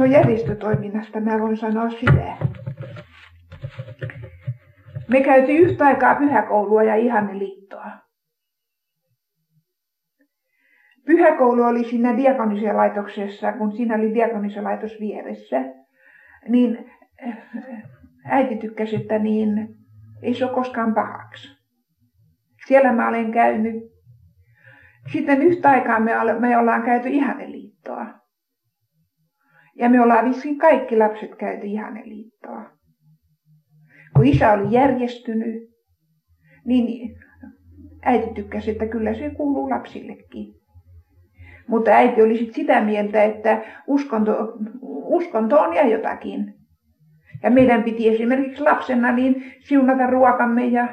No järjestötoiminnasta mä voin sanoa sitä. Me käytiin yhtä aikaa pyhäkoulua ja ihanneliittoa. Pyhäkoulu oli siinä diakonisen laitoksessa, kun siinä oli diakonisen laitos vieressä. Niin äh, äiti tykkäsi, että niin ei se ole koskaan pahaksi. Siellä mä olen käynyt. Sitten yhtä aikaa me, ollaan käyty ihaneliittoa. Ja me ollaan vissiin kaikki lapset käyty ihaneliittoa. Kun isä oli järjestynyt, niin äiti tykkäsi, että kyllä se kuuluu lapsillekin. Mutta äiti oli sit sitä mieltä, että uskonto, uskonto on ja jotakin. Ja meidän piti esimerkiksi lapsena niin siunata ruokamme ja,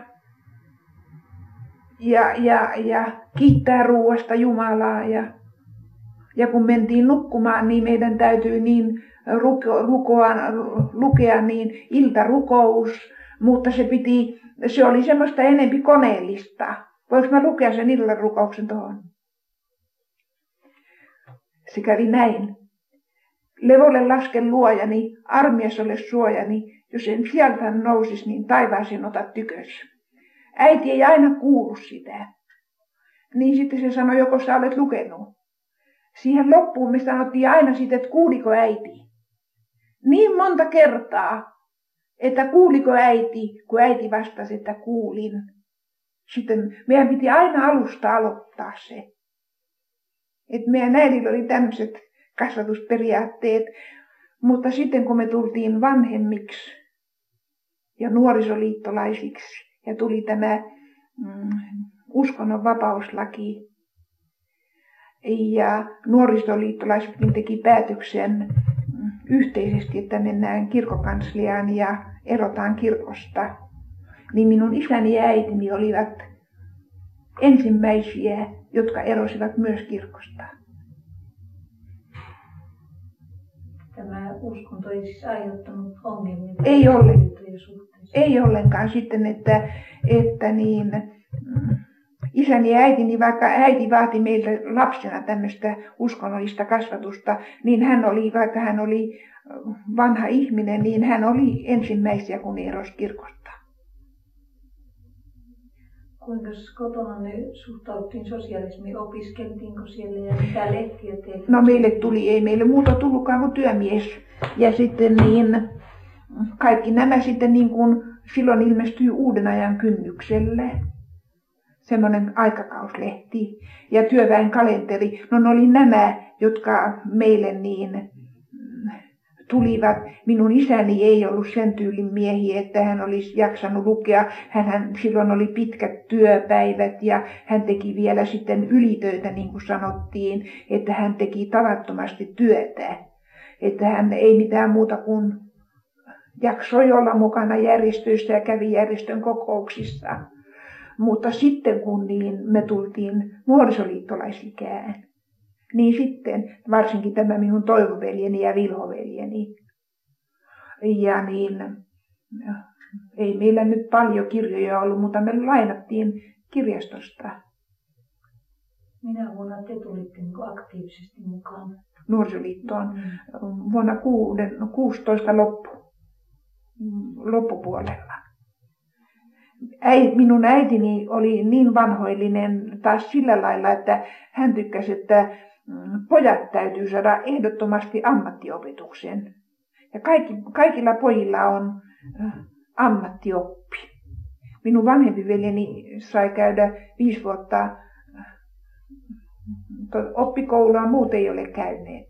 ja, ja, ja kiittää ruoasta Jumalaa. Ja, ja kun mentiin nukkumaan, niin meidän täytyy niin ruko, rukoa, lukea niin iltarukous, mutta se piti, se oli semmoista enempi koneellista. Voinko mä lukea sen illan rukouksen tuohon? Se kävi näin. Levolle lasken luojani, armiasolle suojani, jos en sieltä nousis, niin taivaaseen ota tykös. Äiti ei aina kuulu sitä. Niin sitten se sanoi, joko sä olet lukenut. Siihen loppuun me sanottiin aina sitten, että kuuliko äiti. Niin monta kertaa, että kuuliko äiti, kun äiti vastasi, että kuulin. Sitten meidän piti aina alusta aloittaa se. Et meidän äidillä oli tämmöiset kasvatusperiaatteet, mutta sitten kun me tultiin vanhemmiksi ja nuorisoliittolaisiksi ja tuli tämä mm, uskonnon vapauslaki ja nuorisoliittolaisetkin teki päätöksen mm, yhteisesti, että mennään kirkokansliaan ja erotaan kirkosta, niin minun isäni ja äitini olivat ensimmäisiä, jotka erosivat myös kirkosta. Tämä uskonto ei siis aiheuttanut ongelmia? Ei, ole, ei ollenkaan sitten, että, että niin, mm, isäni ja äitini, vaikka äiti vaati meiltä lapsena tämmöistä uskonnollista kasvatusta, niin hän oli, vaikka hän oli vanha ihminen, niin hän oli ensimmäisiä, kun erosi kirkosta kuinka kotona ne suhtauttiin sosialismiin, opiskeltiinko siellä ja mitä lehtiä teille? No meille tuli, ei meille muuta tullutkaan kuin työmies. Ja sitten niin, kaikki nämä sitten niin kuin silloin ilmestyi uuden ajan kynnykselle. Semmoinen aikakauslehti ja työväen kalenteri. No ne oli nämä, jotka meille niin tulivat. Minun isäni ei ollut sen tyylin miehiä, että hän olisi jaksanut lukea. Hän silloin oli pitkät työpäivät ja hän teki vielä sitten ylitöitä, niin kuin sanottiin, että hän teki tavattomasti työtä. Että hän ei mitään muuta kuin jaksoi olla mukana järjestöissä ja kävi järjestön kokouksissa. Mutta sitten kun niin me tultiin nuorisoliittolaisikään, niin sitten varsinkin tämä minun toivoveljeni ja vilhoveljeni. Ja niin, ei meillä nyt paljon kirjoja ollut, mutta me lainattiin kirjastosta. Minä vuonna te tulitte niin aktiivisesti mukaan? Nuorisoliittoon mm. vuonna 16 loppu, loppupuolella. Minun äitini oli niin vanhoillinen taas sillä lailla, että hän tykkäsi, että Mm, pojat täytyy saada ehdottomasti ammattiopetuksen. Ja kaikki, kaikilla pojilla on äh, ammattioppi. Minun vanhempi veljeni sai käydä viisi vuotta äh, oppikoulua, muut ei ole käyneet.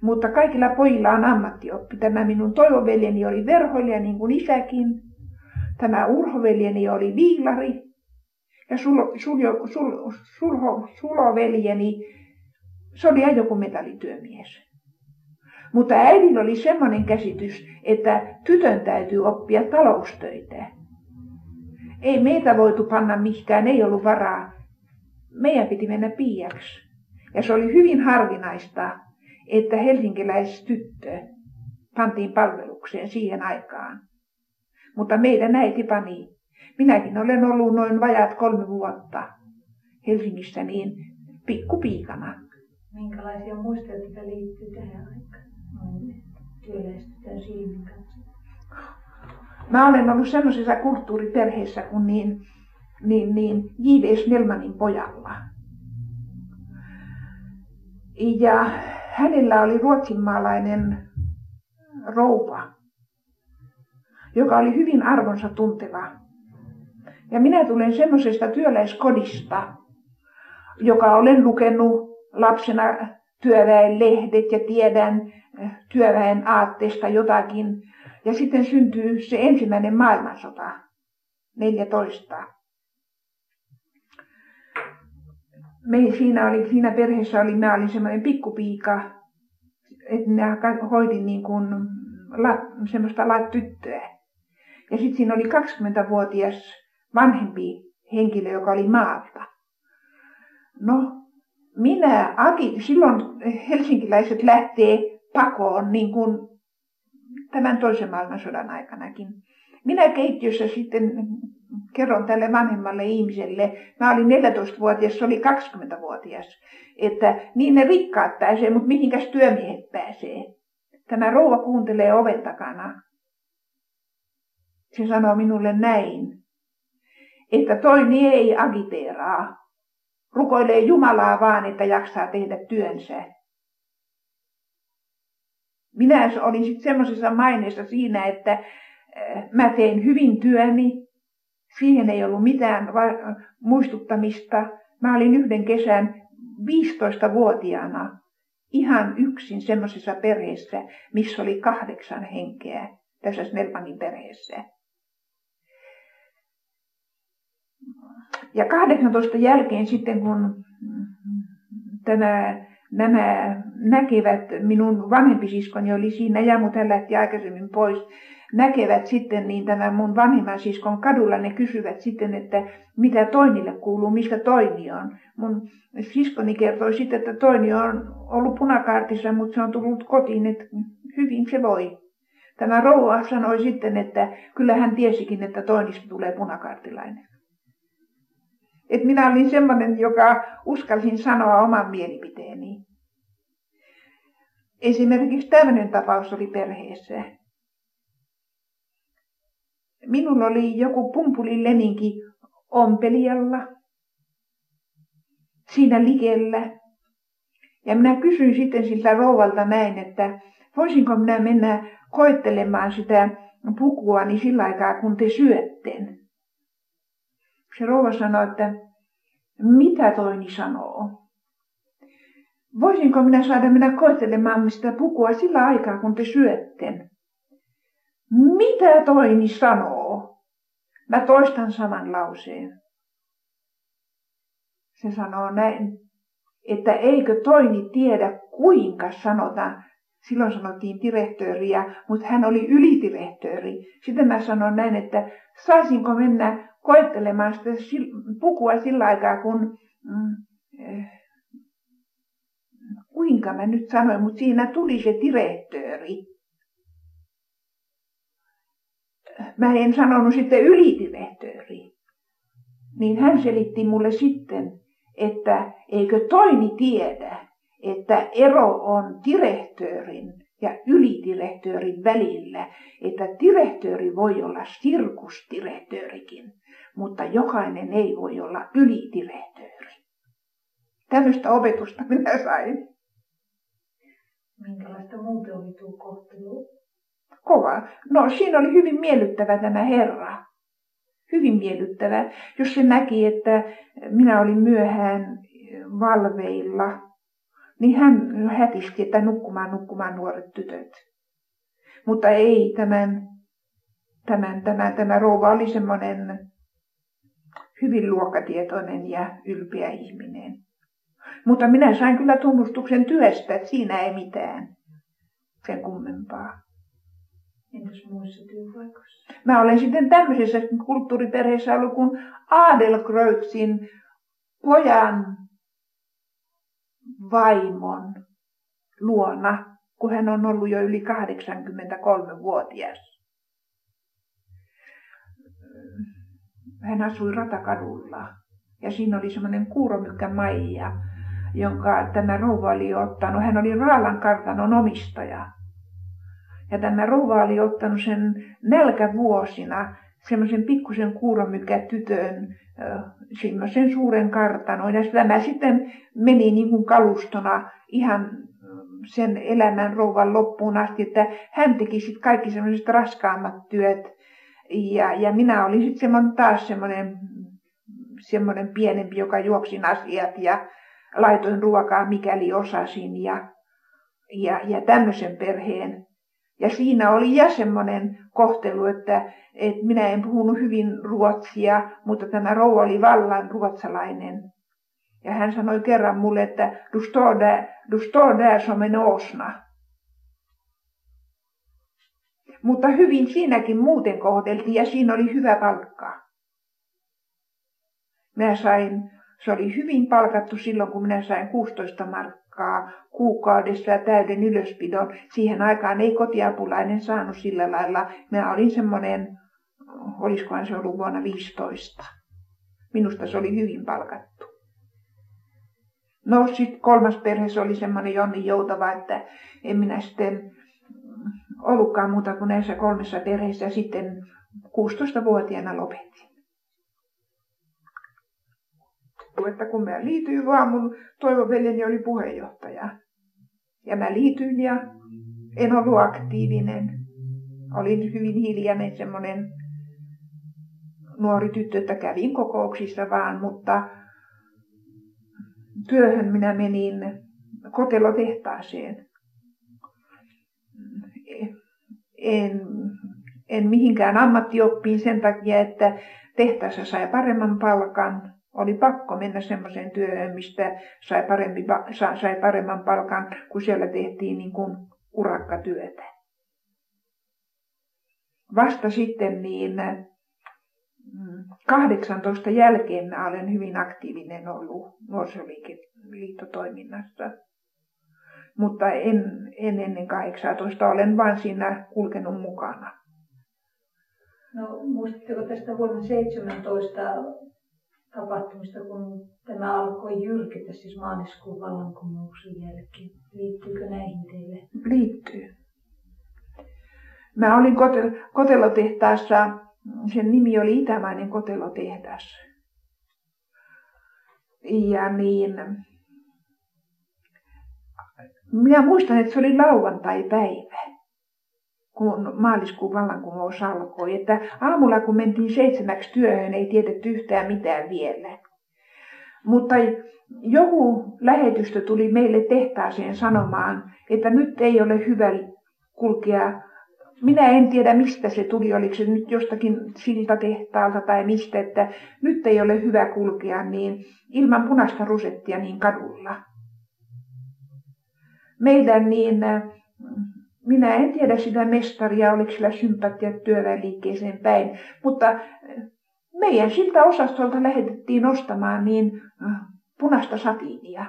Mutta kaikilla pojilla on ammattioppi. Tämä minun toivoveljeni oli verhoilija niin kuin isäkin. Tämä urhoveljeni oli viilari. Ja sulo, suljo, sul, sulho, suloveljeni se oli joku metallityömies. Mutta äidillä oli semmoinen käsitys, että tytön täytyy oppia taloustöitä. Ei meitä voitu panna mihinkään, ei ollut varaa. Meidän piti mennä piiaksi. Ja se oli hyvin harvinaista, että helsinkiläistyttö pantiin palvelukseen siihen aikaan. Mutta meidän äiti pani. Minäkin olen ollut noin vajat kolme vuotta Helsingissä niin pikkupiikana. Minkälaisia muistoja liittyy tähän aikaan? Työläistetään silmin Mä olen ollut semmoisessa kulttuuriperheessä kuin niin, niin, niin J.V. Snellmanin pojalla. Ja hänellä oli ruotsinmaalainen rouva, joka oli hyvin arvonsa tunteva. Ja minä tulen semmoisesta työläiskodista, joka olen lukenut lapsena työväenlehdet ja tiedän eh, työväen aatteesta jotakin. Ja sitten syntyy se ensimmäinen maailmansota, 14. Me siinä, oli, siinä perheessä oli, mä olin semmoinen pikkupiika, että minä hoidin niin kuin la, semmoista la, tyttöä. Ja sitten siinä oli 20-vuotias vanhempi henkilö, joka oli maalta. No, minä, Aki, silloin helsinkiläiset lähtee pakoon niin kuin tämän toisen maailmansodan aikanakin. Minä keittiössä sitten kerron tälle vanhemmalle ihmiselle, mä olin 14-vuotias, se oli 20-vuotias, että niin ne rikkaat pääsee, mutta mihinkäs työmiehet pääsee. Tämä rouva kuuntelee oven takana. Se sanoo minulle näin, että toini ei agiteeraa, rukoilee Jumalaa vaan, että jaksaa tehdä työnsä. Minä olin sitten semmoisessa maineessa siinä, että äh, mä tein hyvin työni. Siihen ei ollut mitään muistuttamista. Mä olin yhden kesän 15-vuotiaana ihan yksin semmoisessa perheessä, missä oli kahdeksan henkeä tässä Snellmanin perheessä. Ja 18 jälkeen sitten, kun tämä, nämä näkivät, minun vanhempi siskoni oli siinä ja mutta hän lähti aikaisemmin pois, näkevät sitten niin tämä mun vanhemman siskon kadulla, ne kysyvät sitten, että mitä Toinille kuuluu, mistä Toini on. Mun siskoni kertoi sitten, että Toini on ollut punakaartissa, mutta se on tullut kotiin, että hyvin se voi. Tämä rouva sanoi sitten, että kyllä hän tiesikin, että Toinista tulee punakaartilainen. Että minä olin semmoinen, joka uskalsin sanoa oman mielipiteeni. Esimerkiksi tämmöinen tapaus oli perheessä. Minulla oli joku pumpulin leninki ompelijalla siinä likellä. Ja minä kysyin sitten siltä rouvalta näin, että voisinko minä mennä koettelemaan sitä pukua niin sillä aikaa, kun te syötten. Se rouva sanoi, että mitä toini sanoo. Voisinko minä saada mennä koettelemaan sitä pukua sillä aikaa, kun te syötten? Mitä toini sanoo? Mä toistan saman lauseen. Se sanoo näin, että eikö toini tiedä, kuinka sanotaan. Silloin sanottiin direktööriä, mutta hän oli ylidirektööri. Sitten mä sanon näin, että saisinko mennä koettelemaan sitä pukua sillä aikaa, kun mm, eh, kuinka mä nyt sanoin, mutta siinä tuli se direktööri. Mä en sanonut sitten ylidirektööri. Niin hän selitti mulle sitten, että eikö toini tiedä, että ero on direktöörin ja ylidirektöörin välillä, että direktööri voi olla sirkusdirektöörikin mutta jokainen ei voi olla ylidirektööri. Tämmöistä opetusta minä sain. Minkälaista muuten oli tuo kohtelu? Kova. No siinä oli hyvin miellyttävä tämä herra. Hyvin miellyttävä. Jos se näki, että minä olin myöhään valveilla, niin hän hätisti, että nukkumaan, nukkumaan nuoret tytöt. Mutta ei tämän, tämän, tämä, tämä rouva oli semmoinen hyvin luokkatietoinen ja ylpeä ihminen. Mutta minä sain kyllä tunnustuksen työstä, että siinä ei mitään sen kummempaa. Entäs muissa työpaikoissa? Mä olen sitten tämmöisessä kulttuuriperheessä ollut kuin Adelkreutzin pojan vaimon luona, kun hän on ollut jo yli 83-vuotias. hän asui Ratakadulla. Ja siinä oli semmoinen kuuromykkä Maija, jonka tämä rouva oli ottanut. Hän oli Raalan kartanon omistaja. Ja tämä rouva oli ottanut sen nälkävuosina semmoisen pikkusen kuuromykkä tytön semmoisen suuren kartanon. Ja tämä sitten meni niin kuin kalustona ihan sen elämän rouvan loppuun asti, että hän teki sitten kaikki semmoiset raskaammat työt. Ja, ja minä olin sitten semmoinen taas semmoinen, semmoinen pienempi, joka juoksin asiat ja laitoin ruokaa mikäli osasin ja, ja, ja tämmöisen perheen. Ja siinä oli ja semmoinen kohtelu, että, että minä en puhunut hyvin ruotsia, mutta tämä rouva oli vallan ruotsalainen. Ja hän sanoi kerran mulle, että du står där, du står där som en åsna. Mutta hyvin siinäkin muuten kohdeltiin ja siinä oli hyvä palkka. Minä sain, se oli hyvin palkattu silloin, kun minä sain 16 markkaa kuukaudessa ja täyden ylöspidon. Siihen aikaan ei kotiapulainen saanut sillä lailla. Minä olin semmoinen, olisikohan se ollut vuonna 15. Minusta se oli hyvin palkattu. No sitten kolmas perhe, se oli semmoinen Jonni Joutava, että en minä sitten ollutkaan muuta kuin näissä kolmessa perheessä sitten 16-vuotiaana lopetin. Että kun mä liityin vaan, mun toivoveljeni oli puheenjohtaja. Ja mä liityin ja en ollut aktiivinen. Olin hyvin hiljainen semmoinen nuori tyttö, että kävin kokouksissa vaan, mutta työhön minä menin kotelotehtaaseen. En, en mihinkään ammattioppiin sen takia, että tehtaassa sai paremman palkan. Oli pakko mennä semmoiseen työhön, mistä sai, parempi, sai paremman palkan, kun siellä tehtiin niin kuin urakkatyötä. Vasta sitten niin 18 jälkeen mä olen hyvin aktiivinen ollut nuorisoliitotoiminnassa. Mutta en, en ennen 18, olen vain siinä kulkenut mukana. No muistatteko tästä vuonna 17 tapahtumista, kun tämä alkoi jyrketä, siis maaliskuun vallankumouksen jälkeen. Liittyykö näihin teille? Liittyy. Mä olin kotelotehtaassa sen nimi oli Itämainen kotelotehdas. Ja niin, minä muistan, että se oli lauantai-päivä, kun maaliskuun vallankumous alkoi. Että aamulla kun mentiin seitsemäksi työhön, ei tiedetty yhtään mitään vielä. Mutta joku lähetystö tuli meille tehtaaseen sanomaan, että nyt ei ole hyvä kulkea minä en tiedä mistä se tuli, oliko se nyt jostakin siltatehtaalta tai mistä, että nyt ei ole hyvä kulkea niin ilman punaista rusettia niin kadulla. Meidän niin, minä en tiedä sitä mestaria, oliko sillä sympatia työväenliikkeeseen päin, mutta äh, meidän siltä osastolta lähetettiin ostamaan niin äh, punaista satiinia.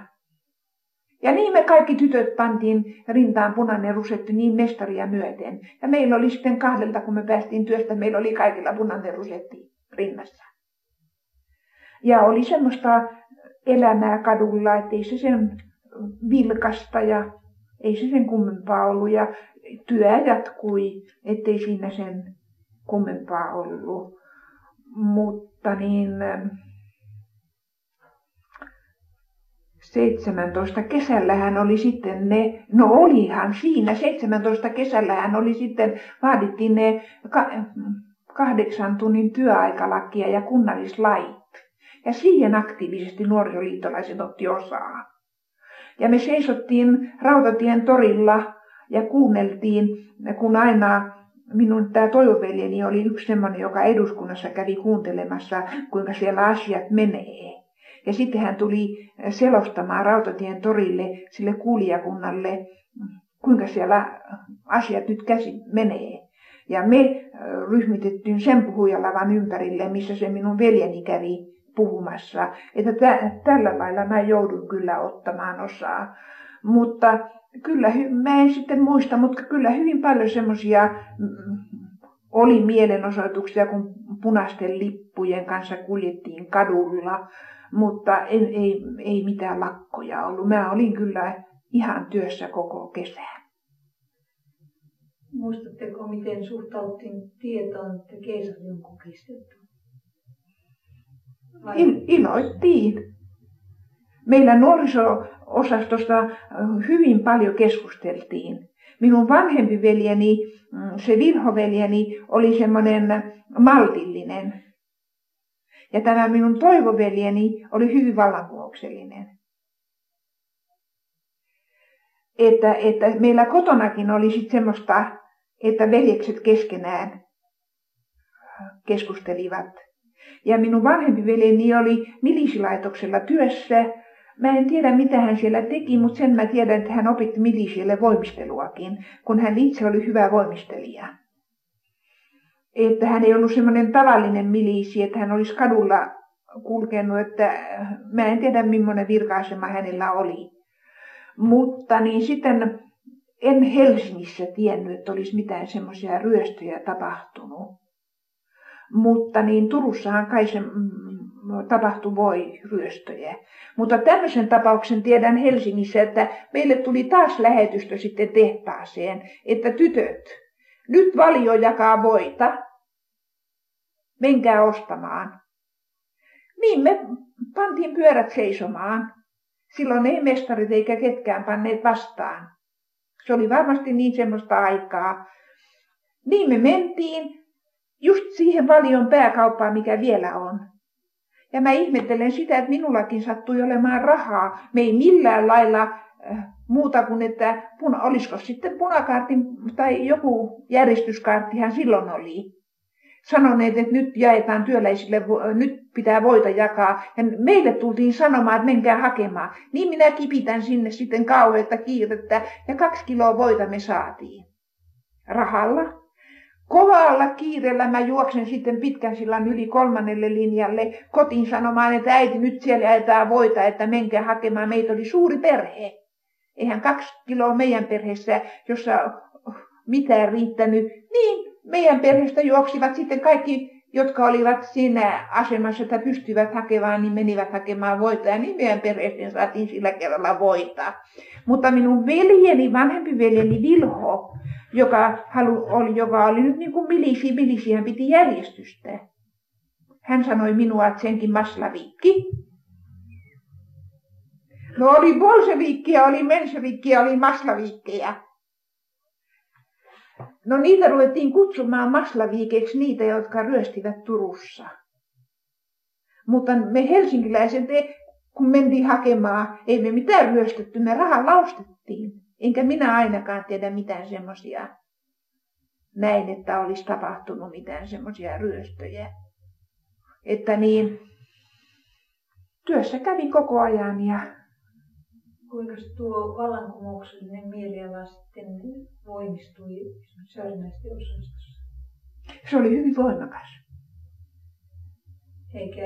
Ja niin me kaikki tytöt pantiin rintaan punainen rusetti niin mestaria myöten. Ja meillä oli sitten kahdelta, kun me päästiin työstä, meillä oli kaikilla punainen rusetti rinnassa. Ja oli semmoista elämää kadulla, ettei se sen vilkasta ja ei se sen kummempaa ollut. Ja työ jatkui, ettei siinä sen kummempaa ollut. Mutta niin, 17 kesällähän oli sitten ne, no olihan siinä, 17 kesällähän oli sitten, vaadittiin ne kahdeksan tunnin työaikalakia ja kunnallislait. Ja siihen aktiivisesti nuorisoliittolaiset otti osaa. Ja me seisottiin Rautatien torilla ja kuunneltiin, kun aina minun tämä toivoveljeni oli yksi semmoinen, joka eduskunnassa kävi kuuntelemassa, kuinka siellä asiat menee. Ja sitten hän tuli selostamaan Rautatien torille sille kuulijakunnalle, kuinka siellä asiat nyt käsi menee. Ja me ryhmitettiin sen puhujalavan ympärille, missä se minun veljeni kävi puhumassa. Että tä- tällä lailla mä joudun kyllä ottamaan osaa. Mutta kyllä, mä en sitten muista, mutta kyllä hyvin paljon semmoisia mm, oli mielenosoituksia, kun punaisten lippujen kanssa kuljettiin kadulla mutta en, ei, ei mitään lakkoja ollut. Mä olin kyllä ihan työssä koko kesän. Muistatteko, miten suhtauttiin tietoon, että keisari on kukistettu? Il, iloittiin. Meillä nuoriso-osastosta hyvin paljon keskusteltiin. Minun vanhempi veljeni, mm, se Vilhoveljeni, oli semmoinen maltillinen. Ja tämä minun toivoveljeni oli hyvin vallankumouksellinen. Että, että meillä kotonakin oli sitten semmoista, että veljekset keskenään keskustelivat. Ja minun vanhempi veljeni oli milisilaitoksella työssä. Mä en tiedä, mitä hän siellä teki, mutta sen mä tiedän, että hän opitti milisille voimisteluakin, kun hän itse oli hyvä voimistelija että hän ei ollut semmoinen tavallinen milisi, että hän olisi kadulla kulkenut, että mä en tiedä millainen virka-asema hänellä oli. Mutta niin sitten en Helsingissä tiennyt, että olisi mitään semmoisia ryöstöjä tapahtunut. Mutta niin Turussahan kai se mm, tapahtui voi ryöstöjä. Mutta tämmöisen tapauksen tiedän Helsingissä, että meille tuli taas lähetystö sitten tehtaaseen, että tytöt, nyt valio jakaa voita. Menkää ostamaan. Niin me pantiin pyörät seisomaan. Silloin ei mestarit eikä ketkään panneet vastaan. Se oli varmasti niin semmoista aikaa. Niin me mentiin just siihen valion pääkauppaan, mikä vielä on. Ja mä ihmettelen sitä, että minullakin sattui olemaan rahaa. Me ei millään lailla Äh, muuta kuin, että puna, olisiko sitten punakaartti tai joku järjestyskarttihan silloin oli. Sanoneet, että nyt jaetaan työläisille, nyt pitää voita jakaa. Ja meille tultiin sanomaan, että menkää hakemaan. Niin minä kipitän sinne sitten kauheutta kiirettä ja kaksi kiloa voita me saatiin. Rahalla. Kovalla kiireellä mä juoksen sitten pitkän sillan yli kolmannelle linjalle kotiin sanomaan, että äiti nyt siellä jaetaan voita, että menkää hakemaan. Meitä oli suuri perhe. Eihän kaksi kiloa meidän perheessä, jossa mitään riittänyt. Niin, meidän perheestä juoksivat sitten kaikki, jotka olivat siinä asemassa, että pystyvät hakemaan, niin menivät hakemaan voita. Ja niin meidän perheeseen saatiin sillä kerralla voita. Mutta minun veljeni, vanhempi veljeni Vilho, joka, halu, oli, joka oli nyt niin kuin milisi, milisi, hän piti järjestystä. Hän sanoi minua, että senkin maslavikki. No oli bolsevikkiä, oli mensevikkiä, oli maslaviikkeja. No niitä ruvettiin kutsumaan maslaviikeiksi niitä, jotka ryöstivät Turussa. Mutta me helsinkiläiset, kun mentiin hakemaan, ei me mitään ryöstetty, me rahaa laustettiin. Enkä minä ainakaan tiedä mitään semmoisia näin, että olisi tapahtunut mitään semmoisia ryöstöjä. Että niin, työssä kävin koko ajan ja kuinka tuo vallankumouksellinen mieliala sitten voimistui saarnaisten osastossa? Se oli hyvin voimakas. Eikä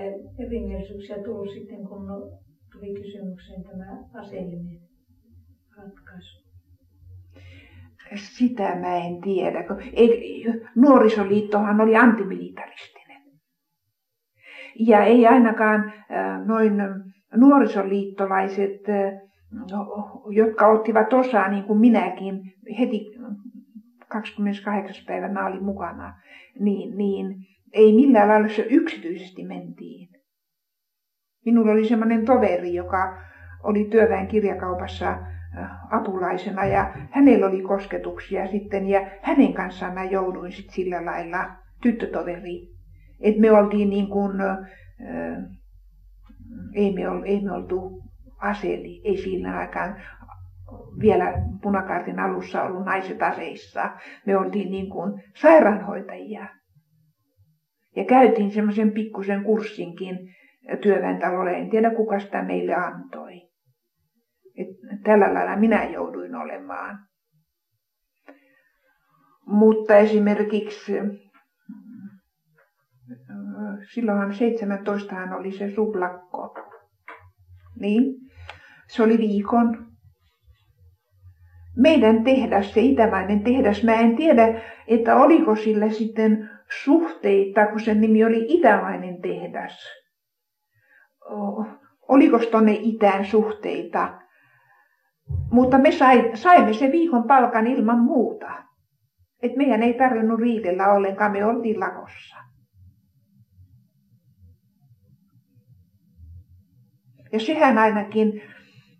erimielisyyksiä tullut sitten, kun tuli kysymykseen tämä aseellinen ratkaisu. Sitä mä en tiedä. Ei, nuorisoliittohan oli antimilitaristinen. Ja ei ainakaan noin nuorisoliittolaiset no, jotka ottivat osaa niin kuin minäkin heti 28. päivä mä olin mukana, niin, niin ei millään lailla se yksityisesti mentiin. Minulla oli semmoinen toveri, joka oli työväen kirjakaupassa apulaisena ja hänellä oli kosketuksia sitten ja hänen kanssaan mä jouduin sitten sillä lailla tyttötoveri. Että me oltiin niin kuin, äh, ei, me ol, ei me oltu aseeli. Ei siinä aikaan vielä punakartin alussa ollut naiset aseissa. Me oltiin niin kuin sairaanhoitajia. Ja käytiin semmoisen pikkusen kurssinkin työväentalolle. En tiedä kuka sitä meille antoi. Et tällä lailla minä jouduin olemaan. Mutta esimerkiksi silloinhan 17 oli se sublakko. Niin, se oli viikon. Meidän tehdas, se itämainen tehdas, mä en tiedä, että oliko sillä sitten suhteita, kun sen nimi oli itämainen tehdas. Oliko tonne itään suhteita? Mutta me sai, saimme sen viikon palkan ilman muuta. Et meidän ei tarvinnut riidellä ollenkaan, me oltiin lakossa. Ja sehän ainakin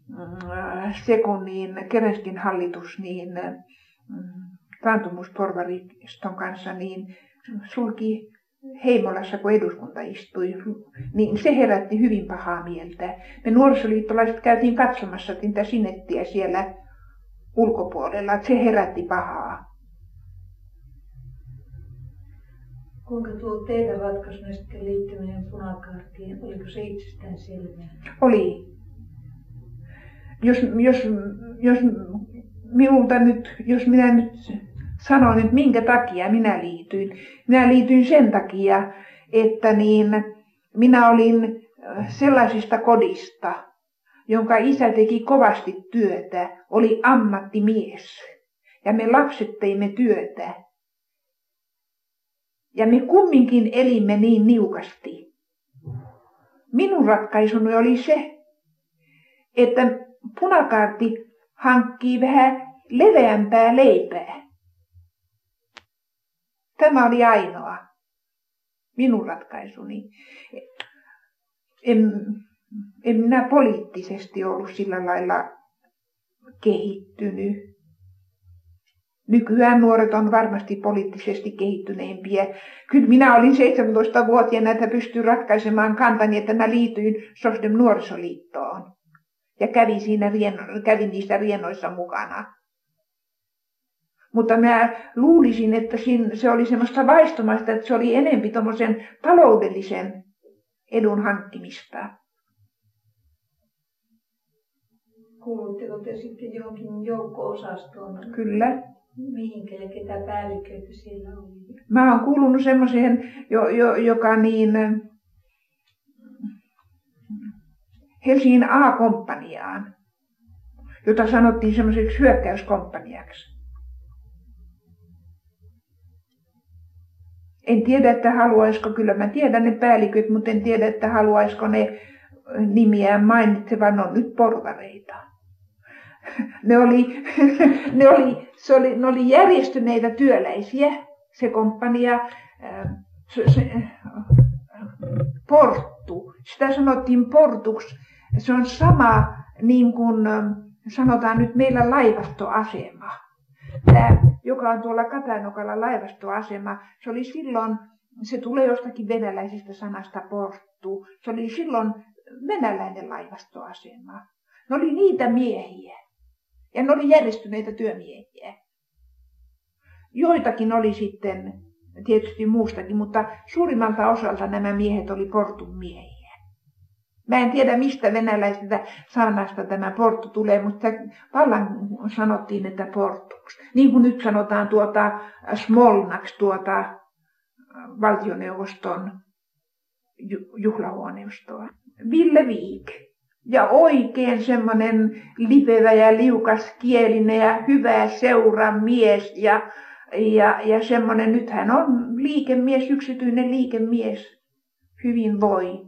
mm, se kun niin Kereskin hallitus niin mm, taantumusporvariston kanssa niin sulki Heimolassa, kun eduskunta istui, niin se herätti hyvin pahaa mieltä. Me nuorisoliittolaiset käytiin katsomassa niitä sinettiä siellä ulkopuolella, että se herätti pahaa. Kuinka tuo teidän ratkaisu sitten liittyminen punakaartiin, oliko se itsestään selvää? Oli. Jos, jos, jos minulta nyt, jos minä nyt sanon, että minkä takia minä liityin. Minä liityin sen takia, että niin minä olin äh, sellaisista kodista, jonka isä teki kovasti työtä, oli ammattimies. Ja me lapset teimme työtä. Ja me kumminkin elimme niin niukasti. Minun ratkaisuni oli se, että punakaarti hankkii vähän leveämpää leipää. Tämä oli ainoa minun ratkaisuni. En, en minä poliittisesti ollut sillä lailla kehittynyt. Nykyään nuoret on varmasti poliittisesti kehittyneempiä. Kyllä minä olin 17-vuotiaana, että pystyin ratkaisemaan kantani, että mä liityin Sosdem nuorisoliittoon. Ja kävin, siinä, kävin niissä rienoissa mukana. Mutta mä luulisin, että se oli semmoista vaistomaista, että se oli enempi tuommoisen taloudellisen edun hankkimista. Kuulutteko te sitten johonkin joukko-osastoon? Kyllä. Mihinkä ja ketä päälliköitä siellä oli? Mä oon kuulunut semmoiseen, jo, jo, joka niin Helsingin A-komppaniaan, jota sanottiin semmoiseksi hyökkäyskomppaniaksi. En tiedä, että haluaisiko, kyllä mä tiedän ne päälliköt, mutta en tiedä, että haluaisiko ne nimiään mainitsevan, on nyt porvareita. Ne oli, ne oli, se oli, ne oli järjestyneitä työläisiä, se komppania, se, se, porttu. Sitä sanottiin portuksi. Se on sama niin kuin sanotaan nyt meillä laivastoasema. Tämä joka on tuolla Katanokalla laivastoasema, se oli silloin, se tulee jostakin venäläisestä sanasta porttu, se oli silloin venäläinen laivastoasema. Ne oli niitä miehiä. Ja ne oli järjestyneitä työmiehiä. Joitakin oli sitten tietysti muustakin, mutta suurimmalta osalta nämä miehet oli portun miehiä. Mä en tiedä mistä venäläisestä sanasta tämä porttu tulee, mutta vallan sanottiin, että portuksi. Niin kuin nyt sanotaan tuota Smolnaks, tuota valtioneuvoston juhlahuoneistoa. Ville Viik. Ja oikein semmoinen lipevä ja liukas kielinen ja hyvä seura mies ja, ja, ja semmoinen, nythän on liikemies, yksityinen liikemies, hyvin voi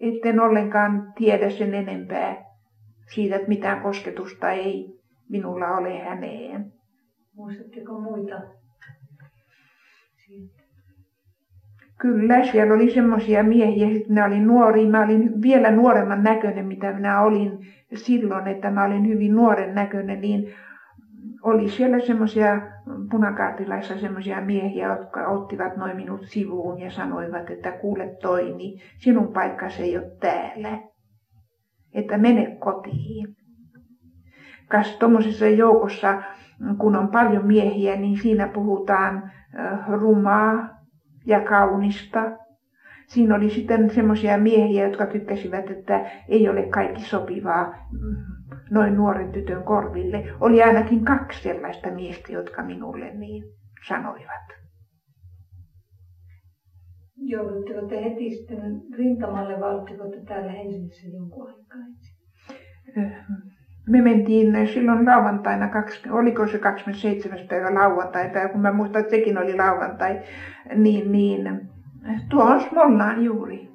etten ollenkaan tiedä sen enempää siitä, että mitään kosketusta ei minulla ole häneen. Muistatteko muita? Kyllä, siellä oli semmoisia miehiä, että minä olin nuori, mä olin vielä nuoremman näköinen, mitä minä olin silloin, että mä olin hyvin nuoren näköinen, niin oli siellä semmoisia punakaartilaissa semmoisia miehiä, jotka ottivat noin minut sivuun ja sanoivat, että kuule Toini, sinun paikkasi ei ole täällä. Että mene kotiin. Kas tuommoisessa joukossa, kun on paljon miehiä, niin siinä puhutaan rumaa ja kaunista. Siinä oli sitten semmoisia miehiä, jotka tykkäsivät, että ei ole kaikki sopivaa noin nuoren tytön korville. Oli ainakin kaksi sellaista miestä, jotka minulle niin sanoivat. Joudutteko te heti sitten rintamalle vai oletteko te täällä Helsingissä jonkun aikaa? Me mentiin silloin lauantaina, oliko se 27. päivä lauantai, tai kun mä muistan, että sekin oli lauantai, niin, niin tuohon Smolnaan juuri.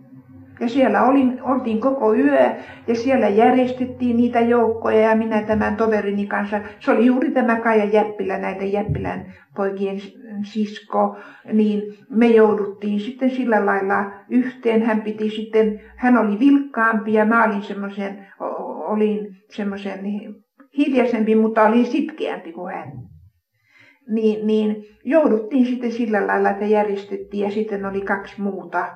Ja siellä olin, oltiin koko yö ja siellä järjestettiin niitä joukkoja ja minä tämän toverini kanssa. Se oli juuri tämä Kaija Jäppilä, näitä Jäppilän poikien sisko. Niin me jouduttiin sitten sillä lailla yhteen. Hän piti sitten, hän oli vilkkaampi ja mä olin semmoisen, olin semmoisen hiljaisempi, mutta olin sitkeämpi kuin hän. Niin, niin jouduttiin sitten sillä lailla, että järjestettiin ja sitten oli kaksi muuta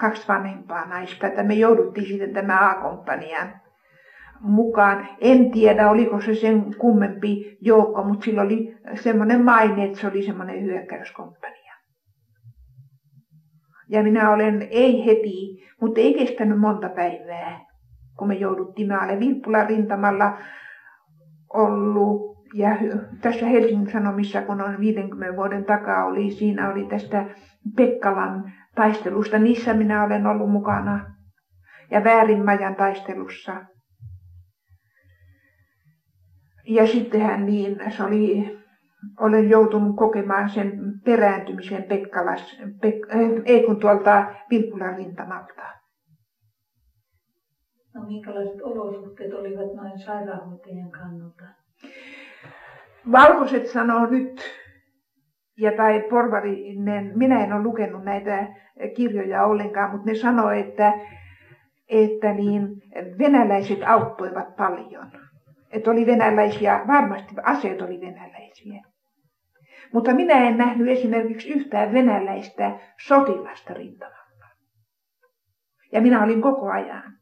kaksi vanhempaa naista, että me jouduttiin sitten tämä A-komppanian mukaan. En tiedä, oliko se sen kummempi joukko, mutta sillä oli semmoinen maine, että se oli semmoinen hyökkäyskomppania. Ja minä olen, ei heti, mutta ei kestänyt monta päivää, kun me jouduttiin. Mä olen Vilppulan rintamalla ollut ja tässä Helsingin Sanomissa, kun on 50 vuoden takaa oli, siinä oli tästä Pekkalan taistelusta, niissä minä olen ollut mukana. Ja väärinmajan taistelussa. Ja sittenhän niin, se oli, olen joutunut kokemaan sen perääntymisen Pekkalas, Pek, äh, ei kun tuolta Vilpulan rintamalta. No minkälaiset olosuhteet olivat noin sairaanhoitajien kannalta? Valkoiset sanoo nyt, ja tai porvarinen, minä en ole lukenut näitä kirjoja ollenkaan, mutta ne sanoo, että, että niin, venäläiset auttoivat paljon. Että oli venäläisiä, varmasti aseet oli venäläisiä. Mutta minä en nähnyt esimerkiksi yhtään venäläistä sotilasta rintamalla. Ja minä olin koko ajan.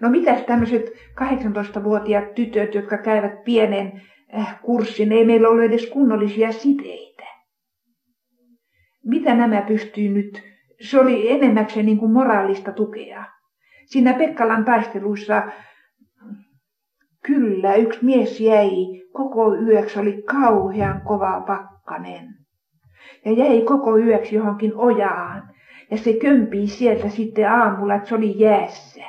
No mitäs tämmöiset 18-vuotiaat tytöt, jotka käyvät pienen kurssin, ei meillä ollut edes kunnollisia siteitä mitä nämä pystyy nyt, se oli enemmäkseen niin kuin moraalista tukea. Siinä Pekkalan taisteluissa kyllä yksi mies jäi koko yöksi, oli kauhean kova pakkanen. Ja jäi koko yöksi johonkin ojaan. Ja se kömpii sieltä sitten aamulla, että se oli jäässä.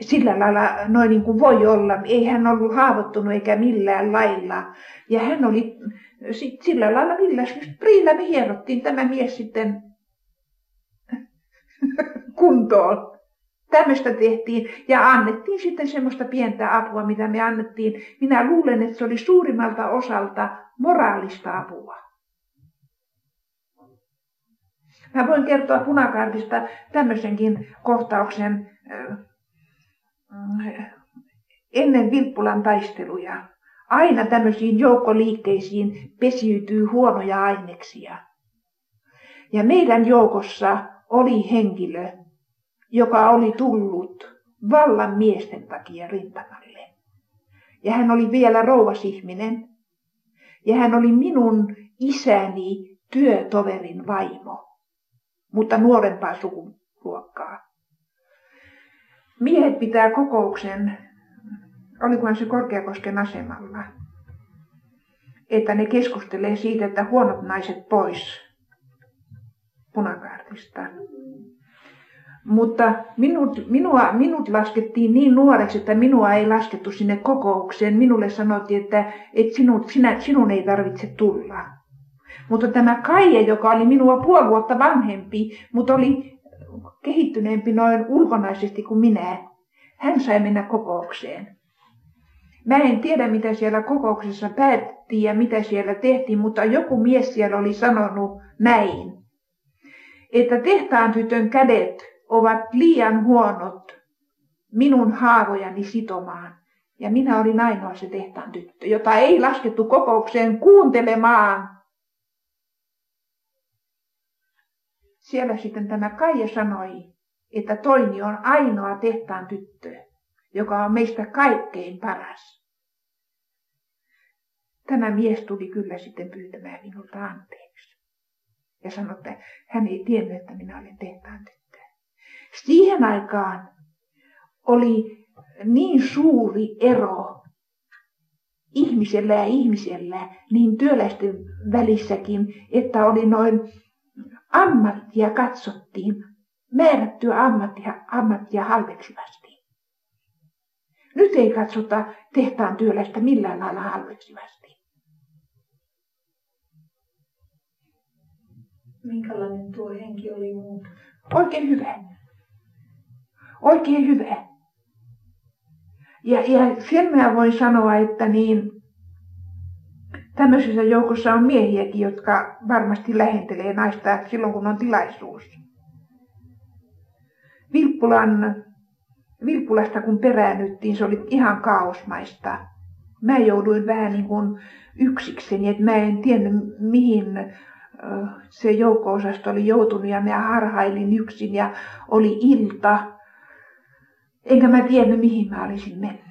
Sillä lailla noin niin kuin voi olla. Ei hän ollut haavoittunut eikä millään lailla. Ja hän oli sitten sillä lailla Priillä me hierottiin tämä mies sitten kuntoon. Tämmöistä tehtiin ja annettiin sitten semmoista pientä apua, mitä me annettiin. Minä luulen, että se oli suurimmalta osalta moraalista apua. Mä voin kertoa punakaartista tämmöisenkin kohtauksen ennen Vilppulan taisteluja aina tämmöisiin joukkoliikkeisiin pesiytyy huonoja aineksia. Ja meidän joukossa oli henkilö, joka oli tullut vallan miesten takia rintamalle. Ja hän oli vielä rouvasihminen. Ja hän oli minun isäni työtoverin vaimo, mutta nuorempaa sukuluokkaa. Miehet pitää kokouksen olikohan se Korkeakosken asemalla, että ne keskustelee siitä, että huonot naiset pois punakaartista. Mutta minut, minua, minut laskettiin niin nuoreksi, että minua ei laskettu sinne kokoukseen. Minulle sanottiin, että, että sinun, sinä, sinun ei tarvitse tulla. Mutta tämä Kaija, joka oli minua puoli vuotta vanhempi, mutta oli kehittyneempi noin ulkonaisesti kuin minä, hän sai mennä kokoukseen. Mä en tiedä, mitä siellä kokouksessa päätettiin ja mitä siellä tehtiin, mutta joku mies siellä oli sanonut näin, että tehtaan tytön kädet ovat liian huonot minun haavojani sitomaan. Ja minä olin ainoa se tehtaan tyttö, jota ei laskettu kokoukseen kuuntelemaan. Siellä sitten tämä Kaija sanoi, että Toini on ainoa tehtaan tyttö, joka on meistä kaikkein paras. Tämä mies tuli kyllä sitten pyytämään minulta anteeksi. Ja sanoi, että hän ei tiennyt, että minä olen tehtaan tyttö. Siihen aikaan oli niin suuri ero ihmisellä ja ihmisellä, niin työläisten välissäkin, että oli noin ammattia katsottiin, määrättyä ammattia, ammattia halveksivasti. Nyt ei katsota tehtaan työläistä millään lailla halveksivasti. Minkälainen tuo henki oli muuta? Oikein hyvä. Oikein hyvä. Ja, ja sen mä voin sanoa, että niin, tämmöisessä joukossa on miehiäkin, jotka varmasti lähentelee naista silloin, kun on tilaisuus. Vilppulan, Vilppulasta kun peräännyttiin, se oli ihan kaosmaista. Mä jouduin vähän niin kuin yksikseni, että mä en tiennyt mihin se joukko-osasto oli joutunut ja mä harhailin yksin ja oli ilta. Enkä mä tiennyt mihin mä olisin mennyt.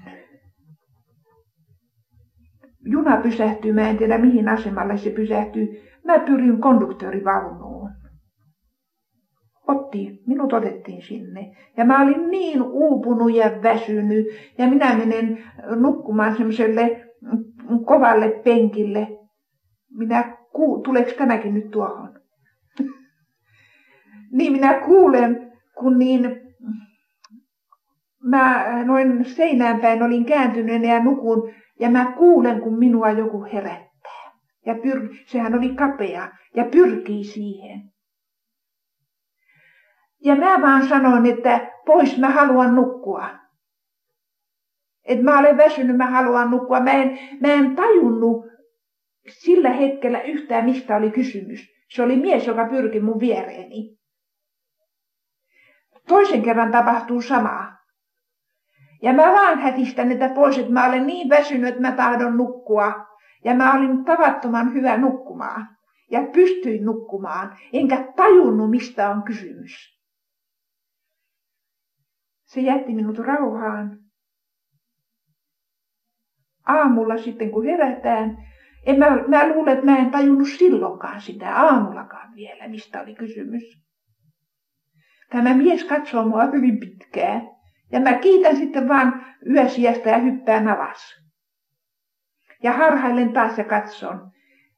Juna pysähtyy, mä en tiedä mihin asemalle se pysähtyy. Mä pyrin konduktöörivaunuun. Otti, minut otettiin sinne. Ja mä olin niin uupunut ja väsynyt. Ja minä menen nukkumaan semmoiselle kovalle penkille. Minä ku, tuleeko tämäkin nyt tuohon? niin minä kuulen, kun niin mä noin seinään päin olin kääntynyt ja nukun ja mä kuulen, kun minua joku herättää. Ja pyr, sehän oli kapea ja pyrkii siihen. Ja mä vaan sanoin, että pois mä haluan nukkua. Että mä olen väsynyt, mä haluan nukkua. Mä en, mä en tajunnut sillä hetkellä yhtään mistä oli kysymys. Se oli mies, joka pyrki mun viereeni. Toisen kerran tapahtuu samaa. Ja mä vaan hätistän että pois, että mä olen niin väsynyt, että mä tahdon nukkua. Ja mä olin tavattoman hyvä nukkumaan. Ja pystyin nukkumaan, enkä tajunnut mistä on kysymys. Se jätti minut rauhaan. Aamulla sitten kun herätään, en mä, mä luulen, että mä en tajunnut silloinkaan sitä aamullakaan vielä, mistä oli kysymys. Tämä mies katsoo mua hyvin pitkään. Ja mä kiitän sitten vaan yösiästä ja hyppään alas. Ja harhailen taas ja katson.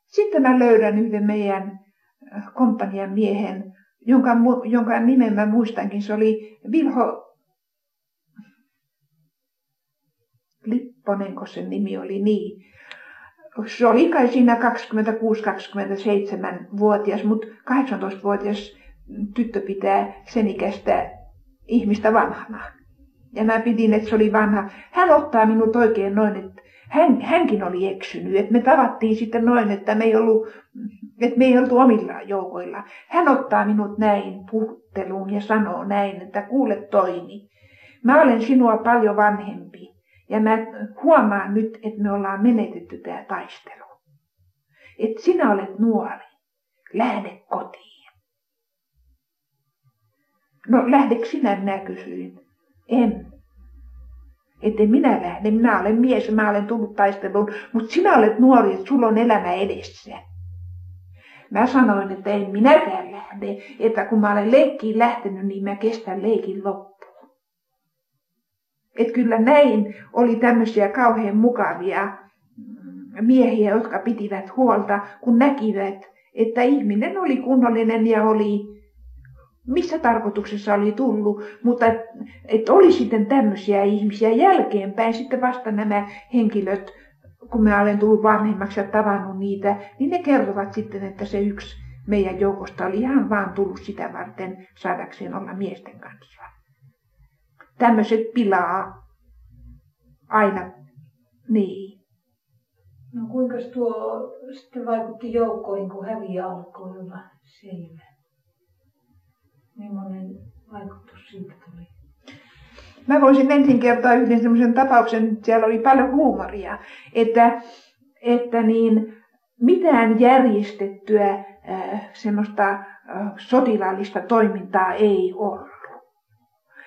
Sitten mä löydän yhden meidän äh, komppanian miehen, jonka, jonka nimen mä muistankin. Se oli Vilho Lipponen, kun sen nimi oli niin. Se oli kai siinä 26-27-vuotias, mutta 18-vuotias tyttö pitää sen ikäistä ihmistä vanhana. Ja mä pidin, että se oli vanha. Hän ottaa minut oikein noin, että hän, hänkin oli eksynyt. Että me tavattiin sitten noin, että me ei ollut, että me ei oltu omilla joukoilla. Hän ottaa minut näin puhutteluun ja sanoo näin, että kuule Toini, mä olen sinua paljon vanhempi. Ja mä huomaan nyt, että me ollaan menetetty tämä taistelu. Että sinä olet nuori. Lähde kotiin. No lähdekö sinä, minä kysyin. En. Että minä lähde, minä olen mies ja mä olen tullut taisteluun, mutta sinä olet nuori, että sulla on elämä edessä. Mä sanoin, että en minäkään lähde, että kun mä olen leikkiin lähtenyt, niin mä kestän leikin loppuun. Että kyllä näin oli tämmöisiä kauhean mukavia miehiä, jotka pitivät huolta, kun näkivät, että ihminen oli kunnollinen ja oli missä tarkoituksessa oli tullut, mutta että et oli sitten tämmöisiä ihmisiä jälkeenpäin sitten vasta nämä henkilöt, kun mä olen tullut vanhemmaksi ja tavannut niitä, niin ne kertovat sitten, että se yksi meidän joukosta oli ihan vaan tullut sitä varten saadakseen olla miesten kanssa. Tämmöiset pilaa aina, niin. No kuinka tuo sitten vaikutti joukkoihin, kun häviä alkoi olla selvä? Millainen vaikutus siitä tuli? Mä voisin ensin kertoa yhden semmoisen tapauksen, siellä oli paljon huumoria, että, että niin mitään järjestettyä äh, semmoista äh, sotilaallista toimintaa ei ollut.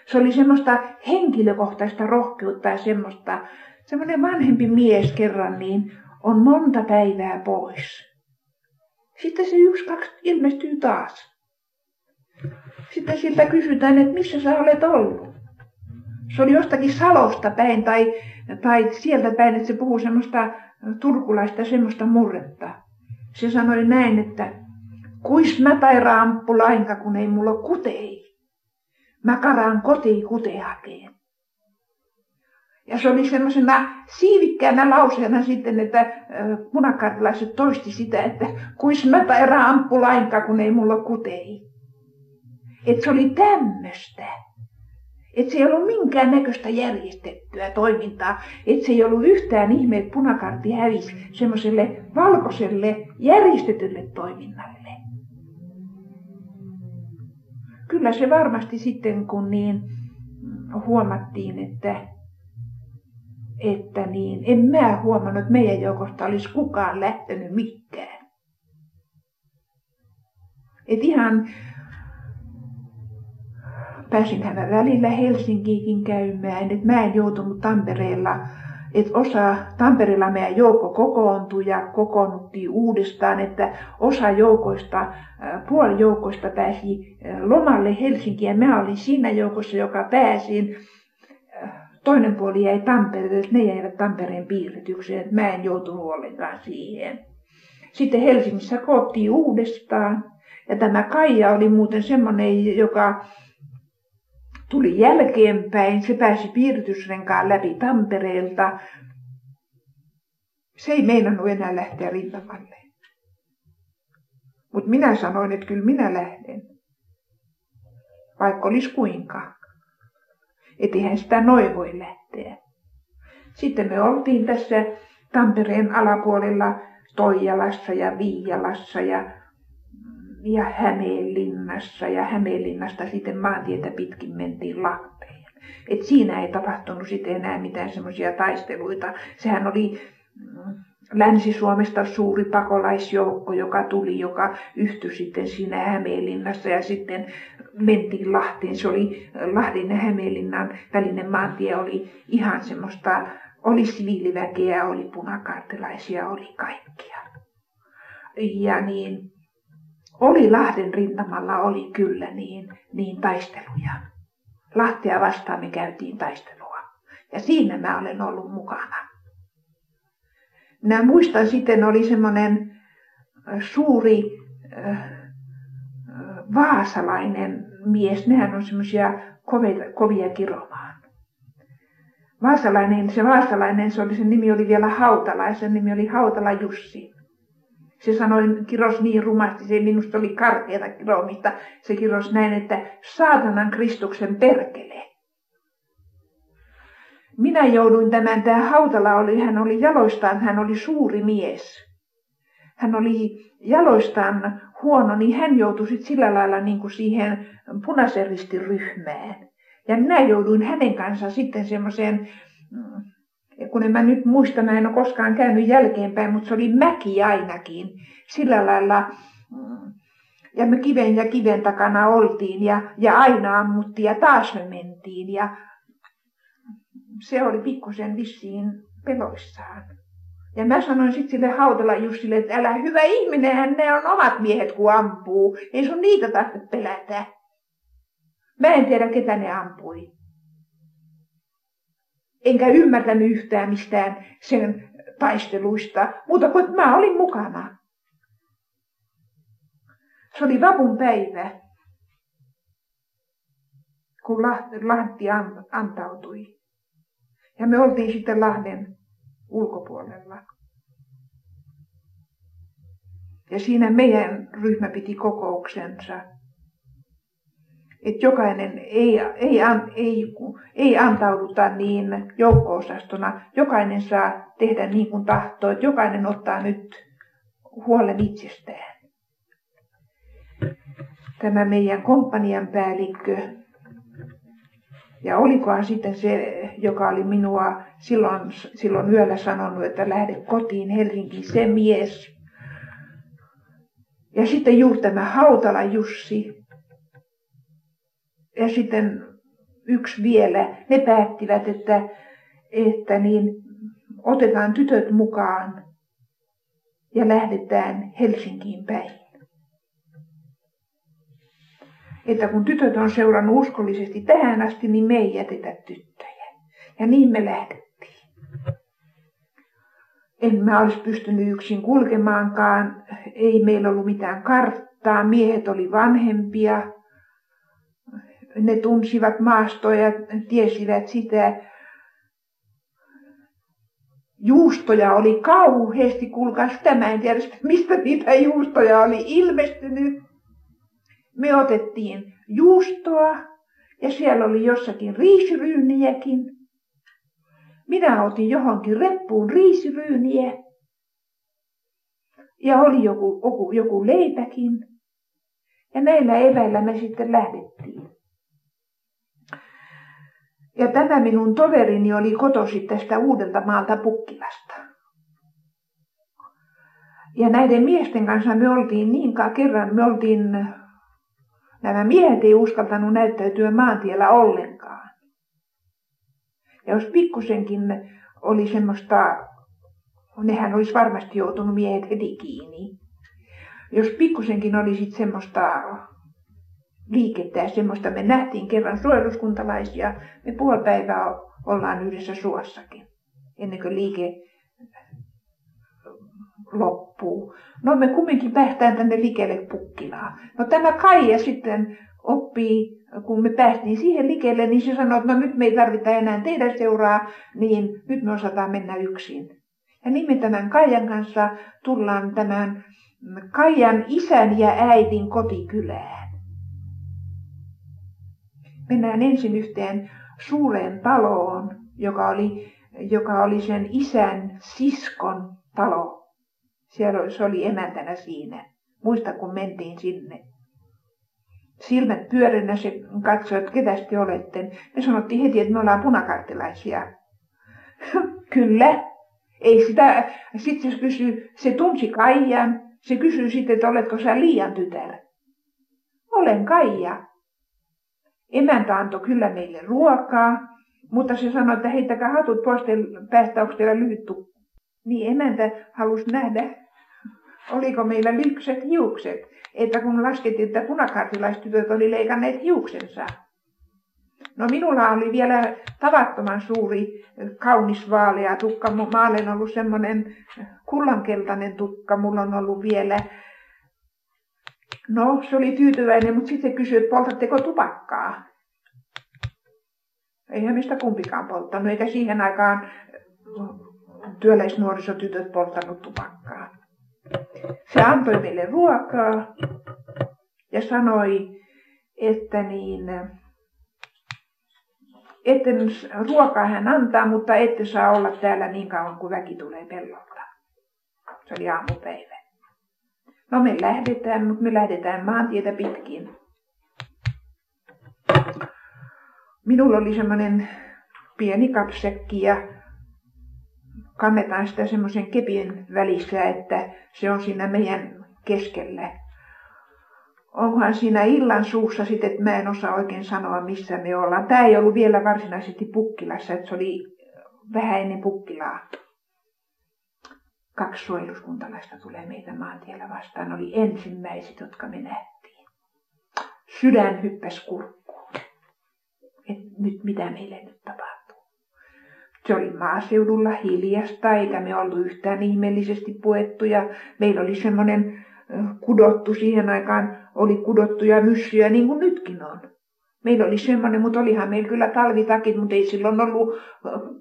Se oli semmoista henkilökohtaista rohkeutta ja semmoista, semmoinen vanhempi mies kerran niin on monta päivää pois. Sitten se yksi, kaksi ilmestyy taas. Sitten siltä kysytään, että missä sä olet ollut. Se oli jostakin Salosta päin tai, tai sieltä päin, että se puhuu semmoista turkulaista semmoista murretta. Se sanoi näin, että kuis mä tai ramppu lainka, kun ei mulla kutei. Mä karaan kotiin kutehakeen. Ja se oli semmoisena siivikkäänä lauseena sitten, että punakartalaiset toisti sitä, että kuis mä tai ramppu lainka, kun ei mulla kutei. Että se oli tämmöistä. Että se ei ollut minkään näköistä järjestettyä toimintaa. Että se ei ollut yhtään ihme, että punakartti hävisi semmoiselle valkoiselle järjestetylle toiminnalle. Kyllä se varmasti sitten, kun niin huomattiin, että, että niin, en mä huomannut, että meidän joukosta olisi kukaan lähtenyt mikään. Et ihan pääsinhän mä välillä Helsinkiinkin käymään, että mä en joutunut Tampereella, että osa Tampereella meidän joukko kokoontui ja kokoonnuttiin uudestaan, että osa joukoista, puoli joukoista pääsi lomalle Helsinkiin ja mä olin siinä joukossa, joka pääsin. Toinen puoli jäi Tampereelle, että ne jäivät Tampereen piiritykseen, että mä en joutunut ollenkaan siihen. Sitten Helsingissä koottiin uudestaan. Ja tämä Kaija oli muuten semmoinen, joka tuli jälkeenpäin. Se pääsi piiritysrenkaan läpi Tampereelta. Se ei meinannut enää lähteä rintamalle. Mutta minä sanoin, että kyllä minä lähden. Vaikka olisi kuinka. Et eihän sitä noin voi lähteä. Sitten me oltiin tässä Tampereen alapuolella Toijalassa ja Viialassa ja ja Hämeenlinnassa ja Hämeenlinnasta sitten maantietä pitkin mentiin Lahteen. Et siinä ei tapahtunut sitten enää mitään semmoisia taisteluita. Sehän oli mm, Länsi-Suomesta suuri pakolaisjoukko, joka tuli, joka yhtyi sitten siinä Hämeenlinnassa ja sitten mentiin Lahteen. Se oli Lahden ja Hämeenlinnan välinen maantie oli ihan semmoista, oli siviiliväkeä, oli punakaartilaisia, oli kaikkia. Ja niin, oli Lahden rintamalla oli kyllä niin, niin taisteluja. Lahtea vastaan me käytiin taistelua. Ja siinä mä olen ollut mukana. Minä muistan sitten oli semmoinen suuri äh, vaasalainen mies. Nehän on semmoisia kovia, kovia kiromaan. Vaasalainen, se vaasalainen, se oli, sen nimi oli vielä Hautala ja sen nimi oli Hautala Jussi. Se sanoi, kiros niin rumasti, se minusta oli karkeata kiromista. Se kiros näin, että saatanan Kristuksen perkele. Minä jouduin tämän, tämä Hautala oli, hän oli jaloistaan, hän oli suuri mies. Hän oli jaloistaan huono, niin hän joutui sitten sillä lailla niin kuin siihen punaisen ryhmään. Ja minä jouduin hänen kanssaan sitten semmoiseen mm, kun en mä nyt muista, mä en ole koskaan käynyt jälkeenpäin, mutta se oli mäki ainakin. Sillä lailla, mm, ja me kiven ja kiven takana oltiin ja, ja aina ammuttiin ja taas me mentiin. Ja se oli pikkusen vissiin peloissaan. Ja mä sanoin sitten sille Hautala Jussille, että älä hyvä ihminenhän ne on omat miehet kun ampuu. Ei sun niitä tarvitse pelätä. Mä en tiedä ketä ne ampui enkä ymmärtänyt yhtään mistään sen taisteluista, mutta kun mä olin mukana. Se oli vapun päivä, kun Lahti antautui. Ja me oltiin sitten Lahden ulkopuolella. Ja siinä meidän ryhmä piti kokouksensa että jokainen ei, ei, ei, ei antauduta niin joukko-osastona. Jokainen saa tehdä niin kuin tahtoo, että jokainen ottaa nyt huolen itsestään. Tämä meidän komppanian päällikkö, ja olikohan sitten se, joka oli minua silloin, silloin yöllä sanonut, että lähde kotiin Helsinkiin, se mies. Ja sitten juuri tämä Hautala Jussi, ja sitten yksi vielä, ne päättivät, että, että niin, otetaan tytöt mukaan ja lähdetään Helsinkiin päin. Että kun tytöt on seurannut uskollisesti tähän asti, niin me ei jätetä tyttöjä. Ja niin me lähdettiin. En mä olisi pystynyt yksin kulkemaankaan. Ei meillä ollut mitään karttaa. Miehet oli vanhempia ne tunsivat maastoa ja tiesivät sitä. Juustoja oli kauheasti, kuulkaa sitä mä en tiedä, mistä niitä juustoja oli ilmestynyt. me otettiin juustoa ja siellä oli jossakin riisiryyniäkin. Minä otin johonkin reppuun riisiryyniä ja oli joku, joku, joku leipäkin. Ja näillä eväillä me sitten lähdettiin. Ja tämä minun toverini oli kotosi tästä Uudeltamaalta Pukkilasta. Ja näiden miesten kanssa me oltiin niin kerran, me oltiin, nämä miehet ei uskaltanut näyttäytyä maantiellä ollenkaan. Ja jos pikkusenkin oli semmoista, nehän olisi varmasti joutunut miehet heti kiinni. Jos pikkusenkin oli sitten semmoista liikettä ja semmoista, me nähtiin kerran suojeluskuntalaisia, me puoli päivää ollaan yhdessä suossakin, ennen kuin liike loppuu. No me kumminkin päästään tänne likelle Pukkilaan. No tämä Kaija sitten oppii, kun me päästiin siihen likelle, niin se sanoi, että no nyt me ei tarvita enää teidän seuraa, niin nyt me osataan mennä yksin. Ja niin me tämän Kaijan kanssa tullaan tämän Kaijan isän ja äitin kotikylään. Mennään ensin yhteen suureen taloon, joka oli, joka oli sen isän siskon talo. Siellä se oli emäntänä siinä. Muista, kun mentiin sinne. Silmät pyörinä se katsoi, että ketä te olette. Me sanottiin heti, että me ollaan punakartilaisia. Kyllä. Ei sitä, sitten se kysyi, se tunsi Kaijan. Se kysyi sitten, että oletko sä liian tytär. Olen Kaija. Emäntä antoi kyllä meille ruokaa, mutta se sanoi, että heittäkää hatut pois päästä, onko teillä lyhyt tukka. Niin emäntä halusi nähdä, oliko meillä lypset hiukset, että kun laskettiin, että punakartilaistytöt oli leikanneet hiuksensa. No minulla oli vielä tavattoman suuri, kaunis vaalea tukka. Mä olen ollut semmoinen kullankeltainen tukka. Mulla on ollut vielä No, se oli tyytyväinen, mutta sitten kysyi, että poltatteko tupakkaa? Eihän mistä kumpikaan polttanut, eikä siihen aikaan työläisnuorisotytöt polttanut tupakkaa. Se antoi meille ruokaa ja sanoi, että niin, että ruokaa hän antaa, mutta ette saa olla täällä niin kauan kuin väki tulee pellolta. Se oli aamupäivä. No me lähdetään, mutta me lähdetään maantietä pitkin. Minulla oli semmoinen pieni kapsekki ja kannetaan sitä semmoisen kepin välissä, että se on siinä meidän keskellä. Onhan siinä illan suussa sitten, että mä en osaa oikein sanoa, missä me ollaan. Tämä ei ollut vielä varsinaisesti Pukkilassa, että se oli vähän ennen Pukkilaa. Kaksi suojeluskuntalaista tulee meitä maantiellä vastaan. oli ensimmäiset, jotka me nähtiin. Sydän hyppäsi kurkkuun. Et nyt mitä meille nyt tapahtuu. Se oli maaseudulla hiljasta, eikä me ollut yhtään ihmeellisesti puettuja. Meillä oli semmoinen kudottu siihen aikaan, oli kudottuja myssyjä niin kuin nytkin on. Meillä oli semmoinen, mutta olihan meillä kyllä talvitakit, mutta ei silloin ollut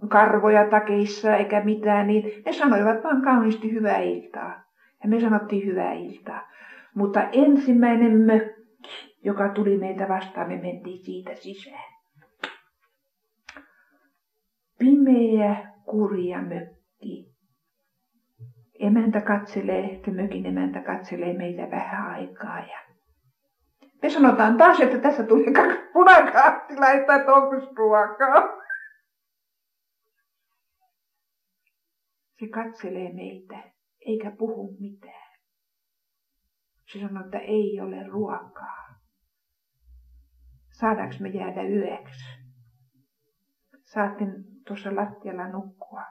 karvoja takeissa eikä mitään, niin ne sanoivat vaan kauniisti hyvää iltaa. Ja me sanottiin hyvää iltaa. Mutta ensimmäinen mökki, joka tuli meitä vastaan, me mentiin siitä sisään pimeä, kurja mökki. Emäntä katselee, että mökin emäntä katselee meitä vähän aikaa ja me sanotaan taas, että tässä tuli kaksi punakaattilaista, että onko ruokaa. Se katselee meitä, eikä puhu mitään. Se sanoo, että ei ole ruokaa. Saadaanko me jäädä yöksi? Saatte tuossa lattialla nukkua.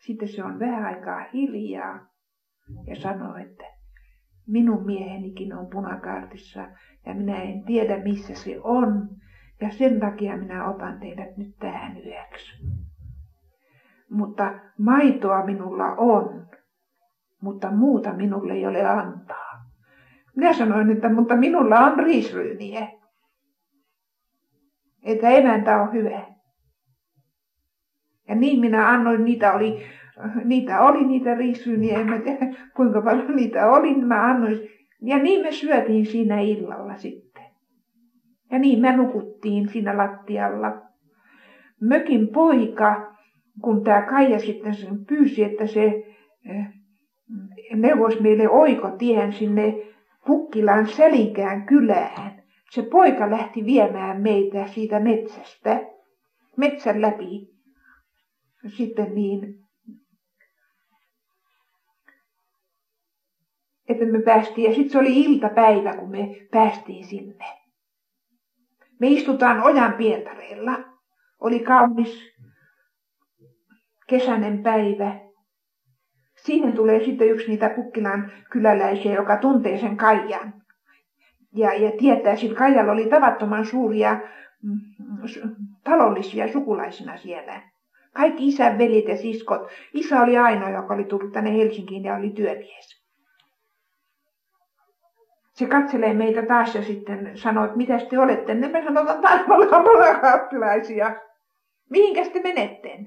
Sitten se on vähän aikaa hiljaa ja sanoo, että minun miehenikin on punakaartissa ja minä en tiedä missä se on ja sen takia minä otan teidät nyt tähän yöksi. Mutta maitoa minulla on, mutta muuta minulle ei ole antaa. Minä sanoin, että mutta minulla on riisryyniä. Että emäntä on hyvä. Ja niin minä annoin, niitä oli, niitä oli niitä riisyyniä, en mä tiedä kuinka paljon niitä oli, niin mä annoin. Ja niin me syötiin siinä illalla sitten. Ja niin me nukuttiin siinä lattialla. Mökin poika, kun tämä Kaija sitten sen pyysi, että se eh, neuvos meille oikotien sinne Pukkilan Selinkään kylään. Se poika lähti viemään meitä siitä metsästä, metsän läpi. Sitten niin, että me päästiin, ja sitten se oli iltapäivä, kun me päästiin sinne. Me istutaan ojan pientareella. Oli kaunis kesäinen päivä. Siihen tulee sitten yksi niitä Pukkilan kyläläisiä, joka tuntee sen Kaijan. Ja, ja tietää, että Kaijalla oli tavattoman suuria mm, talollisia sukulaisina siellä. Kaikki isän velit ja siskot. Isä oli ainoa, joka oli tullut tänne Helsinkiin ja oli työmies. Se katselee meitä taas ja sitten sanoo, että mitä te olette. Ne me sanotaan, että ollaan Mihinkäs te menette?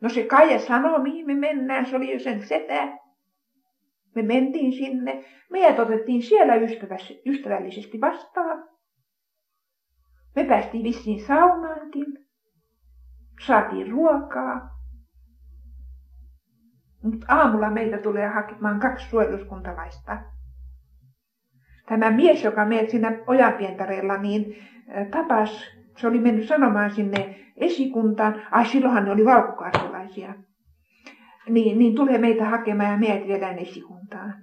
No se Kaija sanoo, mihin me mennään. Se oli jo sen setä. Me mentiin sinne. Meidät otettiin siellä ystävällisesti vastaan. Me päästiin vissiin saunaankin. Saatiin ruokaa. Mutta aamulla meitä tulee hakemaan kaksi suojeluskuntalaista. Tämä mies, joka meidät siinä ojanpientareella, niin tapas, se oli mennyt sanomaan sinne esikuntaan. Ai silloinhan ne oli valkokarjalaisia. Niin, niin tulee meitä hakemaan ja meidät viedään esikuntaan.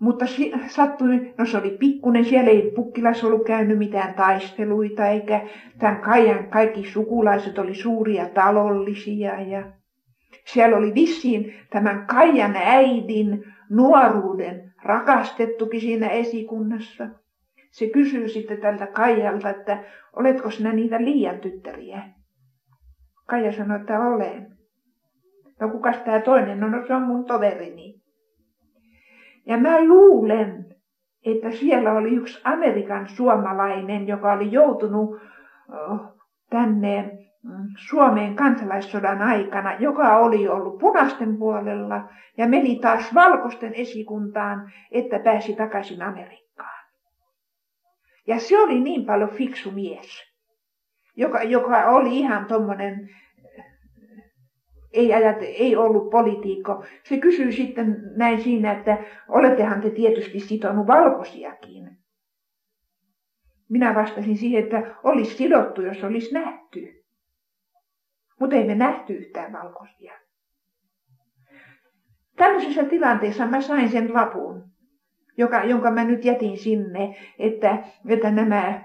Mutta sattui, no se oli pikkunen, siellä ei Pukkilassa ollut käynyt mitään taisteluita, eikä tämän Kaijan kaikki sukulaiset oli suuria talollisia. Ja siellä oli vissiin tämän Kaijan äidin nuoruuden rakastettukin siinä esikunnassa. Se kysyy sitten tältä Kaijalta, että oletko sinä niitä liian tyttäriä? Kaija sanoi, että olen. No kukas tämä toinen? No, no se on mun toverini. Ja mä luulen, että siellä oli yksi Amerikan suomalainen, joka oli joutunut tänne Suomeen kansalaissodan aikana, joka oli ollut punaisten puolella ja meni taas valkoisten esikuntaan, että pääsi takaisin Amerikkaan. Ja se oli niin paljon fiksu mies, joka, joka oli ihan tuommoinen ei, ajat, ei ollut politiikko. Se kysyi sitten näin siinä, että olettehan te tietysti sitonut valkoisiakin. Minä vastasin siihen, että olisi sidottu, jos olisi nähty. Mutta ei me nähty yhtään valkoisia. Tällaisessa tilanteessa mä sain sen lapun, joka, jonka mä nyt jätin sinne, että, että nämä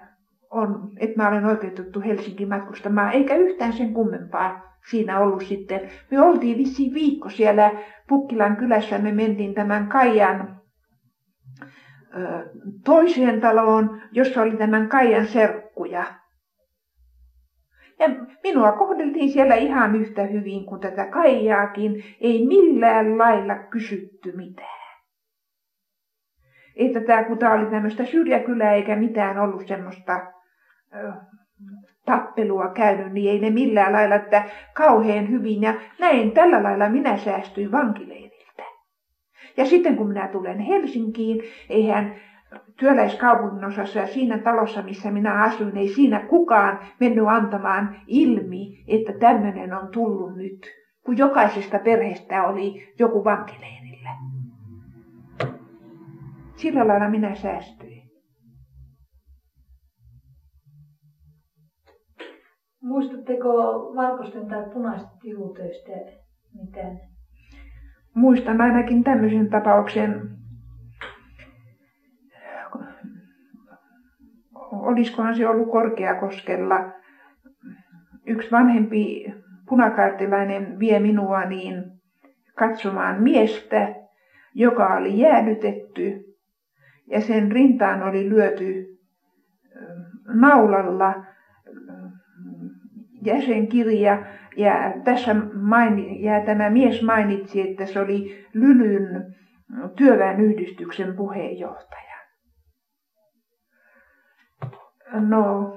on, että mä olen oikeutettu Helsinki matkustamaan, eikä yhtään sen kummempaa siinä ollut sitten. Me oltiin vissiin viikko siellä Pukkilan kylässä, me mentiin tämän Kaijan ö, toiseen taloon, jossa oli tämän Kaijan serkkuja. Ja minua kohdeltiin siellä ihan yhtä hyvin kuin tätä Kaijaakin, ei millään lailla kysytty mitään. Että tämä, tämä oli tämmöistä syrjäkylää eikä mitään ollut semmoista tappelua käynyt, niin ei ne millään lailla, että kauhean hyvin. Ja näin tällä lailla minä säästyin vankileiriltä. Ja sitten kun minä tulen Helsinkiin, eihän työläiskaupungin osassa ja siinä talossa, missä minä asuin, ei siinä kukaan mennyt antamaan ilmi, että tämmöinen on tullut nyt, kun jokaisesta perheestä oli joku vankileirillä. Sillä lailla minä säästyin. Muistatteko valkoisten tai punaisten tihutöistä mitään? Muistan ainakin tämmöisen tapauksen. Olisikohan se ollut Korkeakoskella. Yksi vanhempi punakaartilainen vie minua niin katsomaan miestä, joka oli jäädytetty ja sen rintaan oli lyöty naulalla jäsenkirja. Ja tässä maini, ja tämä mies mainitsi, että se oli Lylyn työväenyhdistyksen puheenjohtaja. No,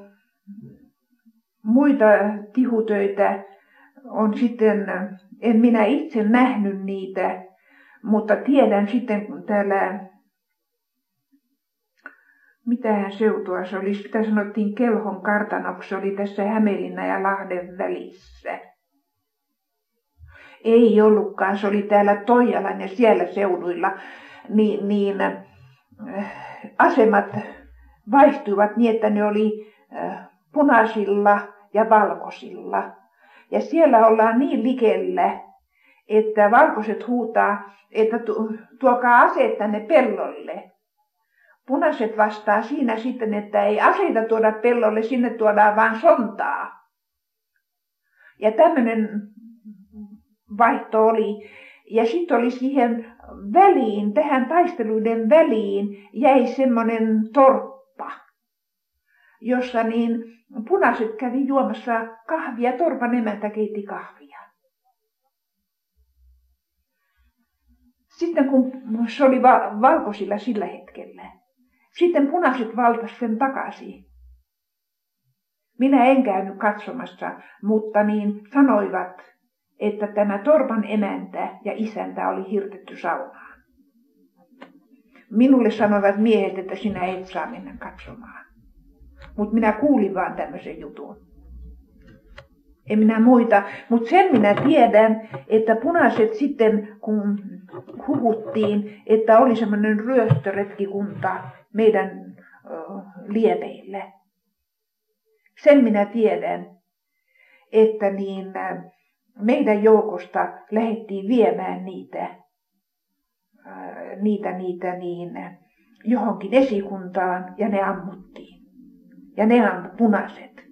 muita tihutöitä on sitten, en minä itse nähnyt niitä, mutta tiedän sitten, kun täällä mitähän seutua se oli, sitä sanottiin Kelhon kartanoksi, oli tässä Hämeenlinna ja Lahden välissä. Ei ollutkaan, se oli täällä Toijalan ja siellä seuduilla, niin, niin äh, asemat vaihtuivat niin, että ne oli punaisilla ja valkoisilla. Ja siellä ollaan niin likellä, että valkoiset huutaa, että tuokaa aseet tänne pellolle. Punaiset vastaa siinä sitten, että ei aseita tuoda pellolle, sinne tuodaan vain sontaa. Ja tämmöinen vaihto oli. Ja sitten oli siihen väliin, tähän taisteluiden väliin, jäi semmoinen torppa, jossa niin punaiset kävi juomassa kahvia, torpan emäntä keitti kahvia. Sitten kun se oli va- valkoisilla sillä hetkellä, sitten punaiset valtas sen takaisin. Minä en käynyt katsomassa, mutta niin sanoivat, että tämä torpan emäntä ja isäntä oli hirtetty saunaan. Minulle sanoivat miehet, että sinä et saa mennä katsomaan. Mutta minä kuulin vaan tämmöisen jutun. En minä muita, mutta sen minä tiedän, että punaiset sitten, kun huhuttiin, että oli semmoinen ryöstöretkikunta meidän liepeille. Sen minä tiedän, että niin meidän joukosta lähdettiin viemään niitä, niitä, niitä niin, johonkin esikuntaan ja ne ammuttiin. Ja ne ammut punaiset.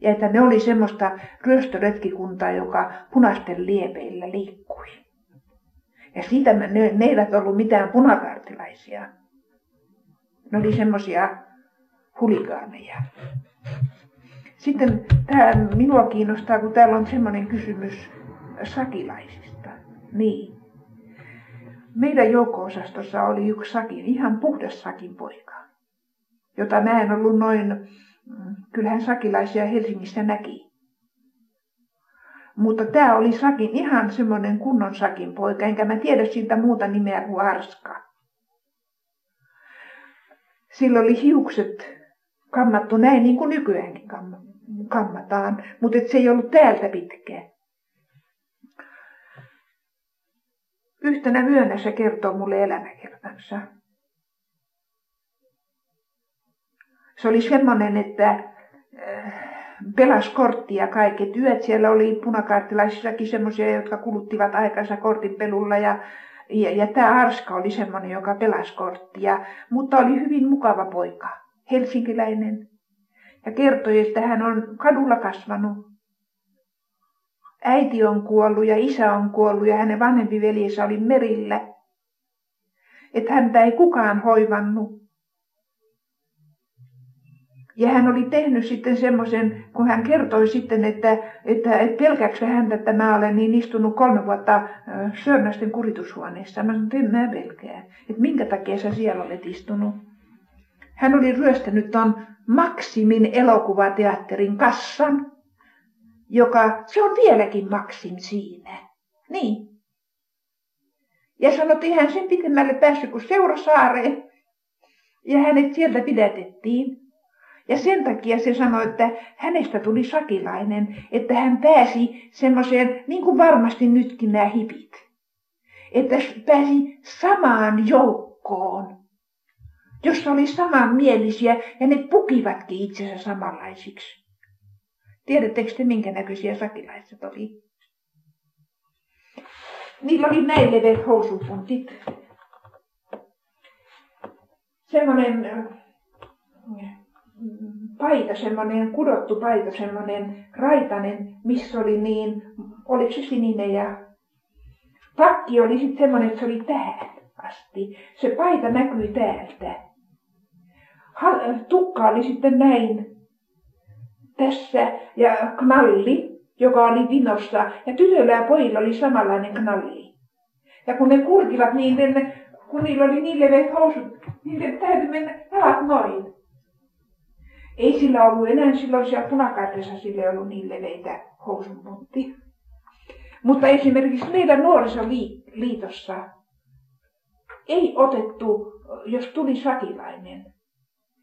Ja että ne oli semmoista ryöstöretkikuntaa, joka punaisten liepeillä liikkui. Ja siitä ne, ne eivät ollut mitään punakartilaisia. Ne oli semmoisia huligaaneja. Sitten tämä minua kiinnostaa, kun täällä on semmoinen kysymys sakilaisista. Niin. Meidän joukko-osastossa oli yksi sakin, ihan puhdas sakin poika, jota mä en ollut noin, mm, kyllähän sakilaisia Helsingissä näki. Mutta tämä oli sakin, ihan semmoinen kunnon sakin poika, enkä mä tiedä siitä muuta nimeä kuin Arska. Sillä oli hiukset kammattu näin niin kuin nykyäänkin kammataan, mutta se ei ollut täältä pitkää. Yhtenä yönä se kertoo mulle elämäkertansa. Se oli semmoinen, että äh, pelas korttia kaiket yöt. Siellä oli punakaartilaisissakin semmoisia, jotka kuluttivat aikansa kortin pelulla ja ja, ja tämä Arska oli semmoinen, joka pelasi korttia, mutta oli hyvin mukava poika, helsinkiläinen. Ja kertoi, että hän on kadulla kasvanut. Äiti on kuollut ja isä on kuollut ja hänen vanhempi veljensä oli merillä. Että häntä ei kukaan hoivannut. Ja hän oli tehnyt sitten semmoisen, kun hän kertoi sitten, että, että, että pelkääkö häntä, että mä olen niin istunut kolme vuotta Sörnästen kuritushuoneessa. Mä sanoin, että en mä pelkää. Että minkä takia sä siellä olet istunut? Hän oli ryöstänyt ton Maksimin elokuvateatterin kassan, joka, se on vieläkin Maksim siinä. Niin. Ja sanottiin hän sen pitemmälle päässyt kuin Seurasaareen. Ja hänet sieltä pidätettiin. Ja sen takia se sanoi, että hänestä tuli sakilainen, että hän pääsi semmoiseen, niin kuin varmasti nytkin nämä hipit, että pääsi samaan joukkoon, jossa oli samanmielisiä ja ne pukivatkin itsensä samanlaisiksi. Tiedättekö te, minkä näköisiä sakilaiset oli? Niillä oli näin leveät housupuntit. Semmoinen paita, semmoinen kudottu paita, semmoinen raitainen, missä oli niin, oliko se sininen ja takki oli sitten semmoinen, että se oli tähän asti. Se paita näkyi täältä. Tukka oli sitten näin tässä ja knalli, joka oli vinossa. Ja tytöllä ja pojilla oli samanlainen knalli. Ja kun ne kulkivat niin, ne, kun niillä oli niin leveät housut, niin täytyy mennä jalat noin. Ei sillä ollut enää silloin siellä punakartissa, sillä ei ollut niin leveitä housunpuntti. Mutta esimerkiksi meidän nuorisoliitossa ei otettu jos tuli sakilainen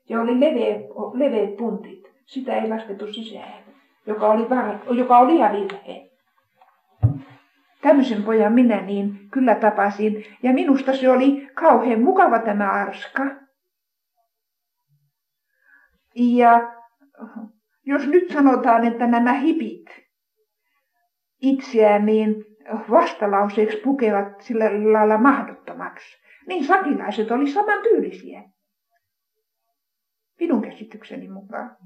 ja oli leveä, puntit, sitä ei laskettu sisään, joka oli, joka oli ihan virhe. Tämmöisen pojan minä niin kyllä tapasin ja minusta se oli kauhean mukava tämä arska. Ja jos nyt sanotaan, että nämä hipit itseään niin vastalauseeksi pukevat sillä lailla mahdottomaksi, niin sakilaiset oli samantyylisiä. Minun käsitykseni mukaan.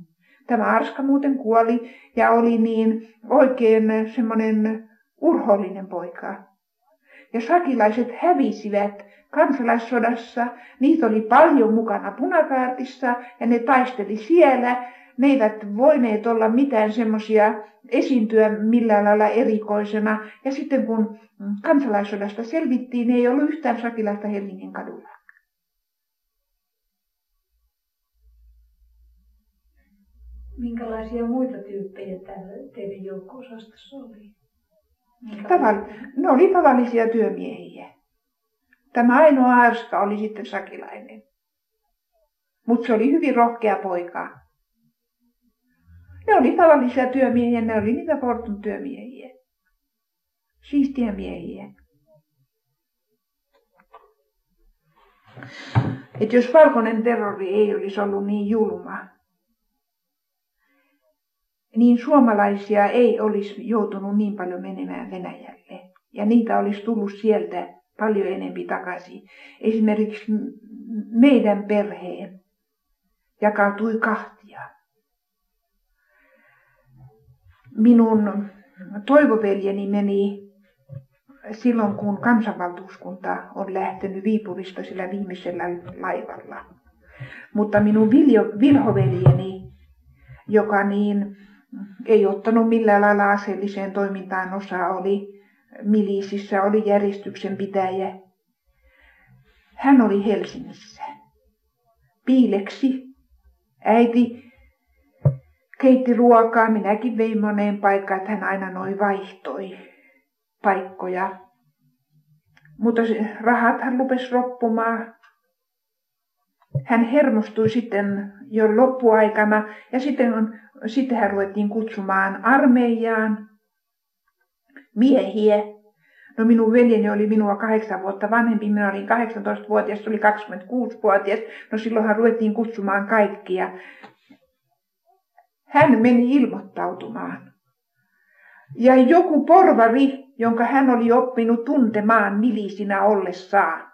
Tämä Arska muuten kuoli ja oli niin oikein semmoinen urhollinen poika. Ja sakilaiset hävisivät kansalaissodassa, niitä oli paljon mukana punakaartissa ja ne taisteli siellä. Ne eivät voineet olla mitään semmoisia esiintyä millään lailla erikoisena. Ja sitten kun kansalaissodasta selvittiin, ei ollut yhtään sakilaista Helsingin kadulla. Minkälaisia muita tyyppejä täällä teidän joukko-osastossa oli? Taval- ne oli tavallisia työmiehiä. Tämä ainoa arska oli sitten sakilainen. Mutta se oli hyvin rohkea poika. Ne oli tavallisia työmiehiä, ne oli niitä Fortun työmiehiä. Siistiä miehiä. Et jos valkoinen terrori ei olisi ollut niin julma, niin suomalaisia ei olisi joutunut niin paljon menemään Venäjälle. Ja niitä olisi tullut sieltä paljon enempi takaisin. Esimerkiksi meidän perheen jakautui kahtia. Minun toivoveljeni meni silloin, kun kansanvaltuuskunta on lähtenyt Viipurista sillä viimeisellä laivalla. Mutta minun vilhoveljeni, joka niin ei ottanut millään lailla aseelliseen toimintaan osaa, oli milisissä, oli järjestyksen pitäjä. Hän oli Helsingissä. Piileksi. Äiti keitti ruokaa, minäkin vein moneen paikkaan, että hän aina noin vaihtoi paikkoja. Mutta rahat hän rupesi roppumaan. Hän hermostui sitten jo loppuaikana ja sitten on sitten hän ruvettiin kutsumaan armeijaan miehiä. No minun veljeni oli minua kahdeksan vuotta vanhempi, minä olin 18-vuotias, se oli 26-vuotias. No silloinhan ruvettiin kutsumaan kaikkia. Hän meni ilmoittautumaan. Ja joku porvari, jonka hän oli oppinut tuntemaan milisinä ollessaan,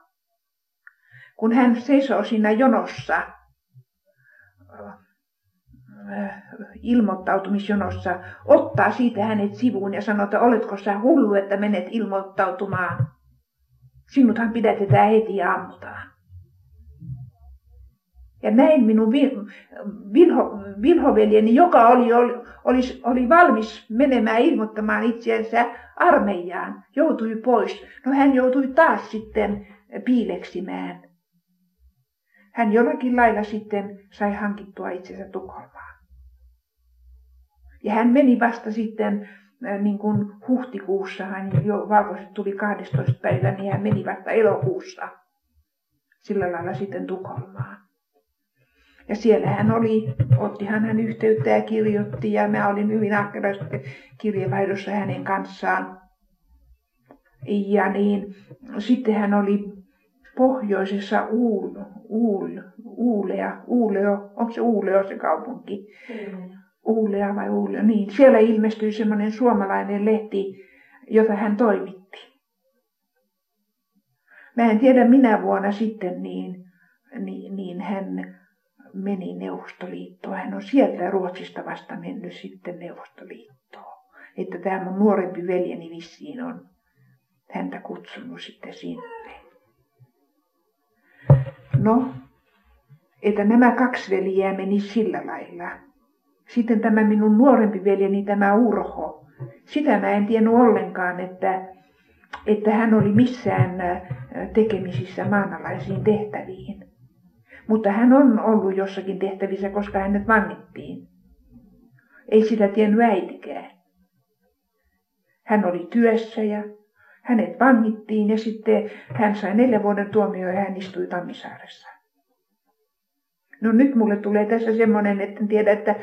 kun hän seisoi siinä jonossa, ilmoittautumisjonossa, ottaa siitä hänet sivuun ja sanoo, että oletko sä hullu, että menet ilmoittautumaan. Sinuthan pidätetään heti ja ammutaan. Ja näin minun vilho, vilhoveljeni, joka oli, oli, oli, oli valmis menemään ilmoittamaan itseänsä armeijaan, joutui pois. No hän joutui taas sitten piileksimään. Hän jollakin lailla sitten sai hankittua itsensä Tukholmaan. Ja hän meni vasta sitten niin kuin huhtikuussa, hän jo valkoiset tuli 12 päivä, niin hän meni vasta elokuussa sillä lailla sitten Tukholmaan. Ja siellä hän oli, otti hän yhteyttä ja kirjoitti ja mä olin hyvin ahkerasti kirjeenvaihdossa hänen kanssaan. Ja niin, sitten hän oli pohjoisessa Uul, Uul, Uulea, Uuleo, onko se Uuleo se kaupunki? Mm. Uulea vai Uulea, niin. Siellä ilmestyi semmoinen suomalainen lehti, jota hän toimitti. Mä en tiedä minä vuonna sitten, niin, niin, niin hän meni Neuvostoliittoon. Hän on sieltä Ruotsista vasta mennyt sitten Neuvostoliittoon. Että tämä mun nuorempi veljeni vissiin on häntä kutsunut sitten sinne. No, että nämä kaksi veljeä meni sillä lailla. Sitten tämä minun nuorempi veljeni, tämä Urho, sitä mä en tiennyt ollenkaan, että, että hän oli missään äh, tekemisissä maanalaisiin tehtäviin. Mutta hän on ollut jossakin tehtävissä, koska hänet vangittiin. Ei sitä tiennyt äitikään. Hän oli työssä ja hänet vangittiin ja sitten hän sai neljä vuoden tuomio ja hän istui Tammisaaressa. No nyt mulle tulee tässä semmoinen, että en tiedä, että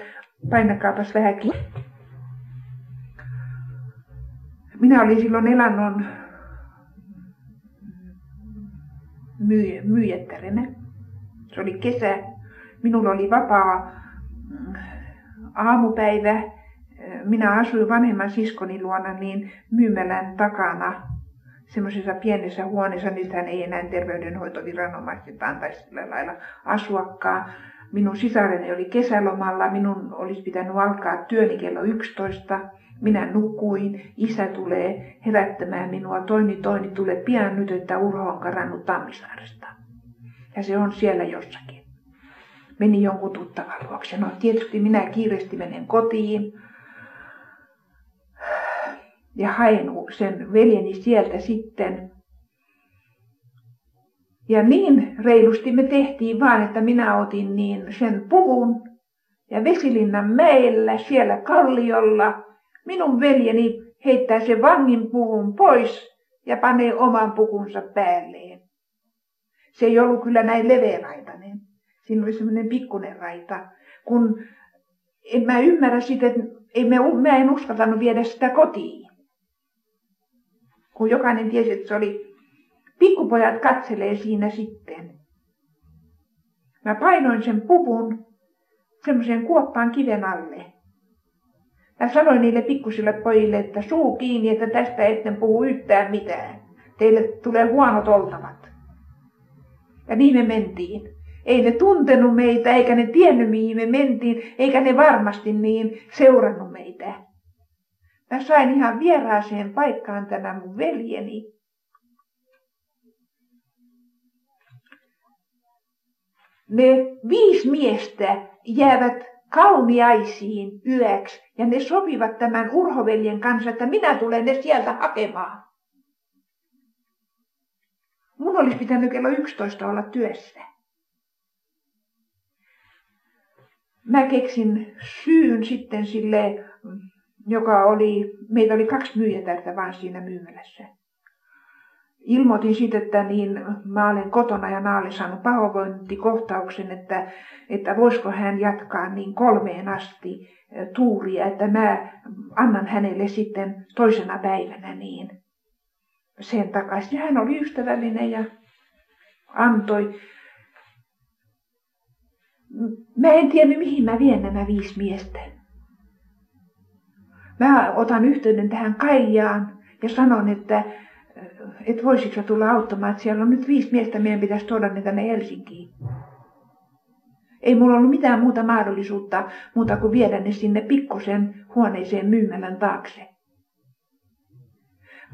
painakaapas vähänkin. Minä olin silloin elannon myy- myyjättärenä. Se oli kesä. Minulla oli vapaa mm, aamupäivä. Minä asuin vanhemman siskoni luona niin myymälän takana semmoisessa pienessä huoneessa. Nythän ei enää terveydenhoitoviranomaiset antaisi sillä lailla asuakkaan. Minun sisareni oli kesälomalla, minun olisi pitänyt alkaa työni kello 11. Minä nukuin, isä tulee herättämään minua, toini toini tulee pian nyt, että Urho on karannut Tammisaaresta. Ja se on siellä jossakin. Meni jonkun tuttavan luokse. No tietysti minä kiireesti menen kotiin ja hain sen veljeni sieltä sitten. Ja niin reilusti me tehtiin vaan, että minä otin niin sen puvun ja Vesilinnan mäellä siellä kalliolla minun veljeni heittää sen vangin puvun pois ja panee oman pukunsa päälleen. Se ei ollut kyllä näin leveäraitainen. Siinä oli semmoinen pikkunen raita. Kun en mä ymmärrä sitä, että ei me, mä en uskaltanut viedä sitä kotiin. Kun jokainen tiesi, että se oli, pikkupojat katselee siinä sitten. Mä painoin sen puvun semmoiseen kuoppaan kiven alle. Mä sanoin niille pikkusille pojille, että suu kiinni, että tästä etten puhu yhtään mitään. Teille tulee huonot oltavat. Ja niin me mentiin. Ei ne tuntenut meitä, eikä ne tiennyt mihin me mentiin, eikä ne varmasti niin seurannut meitä. Mä sain ihan vieraaseen paikkaan tänä mun veljeni. Ne viisi miestä jäävät kauniaisiin yöksi ja ne sopivat tämän urhoveljen kanssa, että minä tulen ne sieltä hakemaan. Mun olisi pitänyt kello 11 olla työssä. Mä keksin syyn sitten sille, joka oli, meitä oli kaksi myyjätärtä vaan siinä myymälässä ilmoitin sitten, että niin mä olen kotona ja mä olen saanut pahoinvointikohtauksen, että, että voisiko hän jatkaa niin kolmeen asti tuuria, että mä annan hänelle sitten toisena päivänä niin sen takaisin. Hän oli ystävällinen ja antoi. Mä en tiennyt, mihin mä vien nämä viisi miestä. Mä otan yhteyden tähän Kaijaan ja sanon, että että voisitko tulla auttamaan, että siellä on nyt viisi miestä, meidän pitäisi tuoda ne tänne Helsinkiin. Ei mulla ollut mitään muuta mahdollisuutta muuta kuin viedä ne sinne pikkusen huoneeseen myymälän taakse.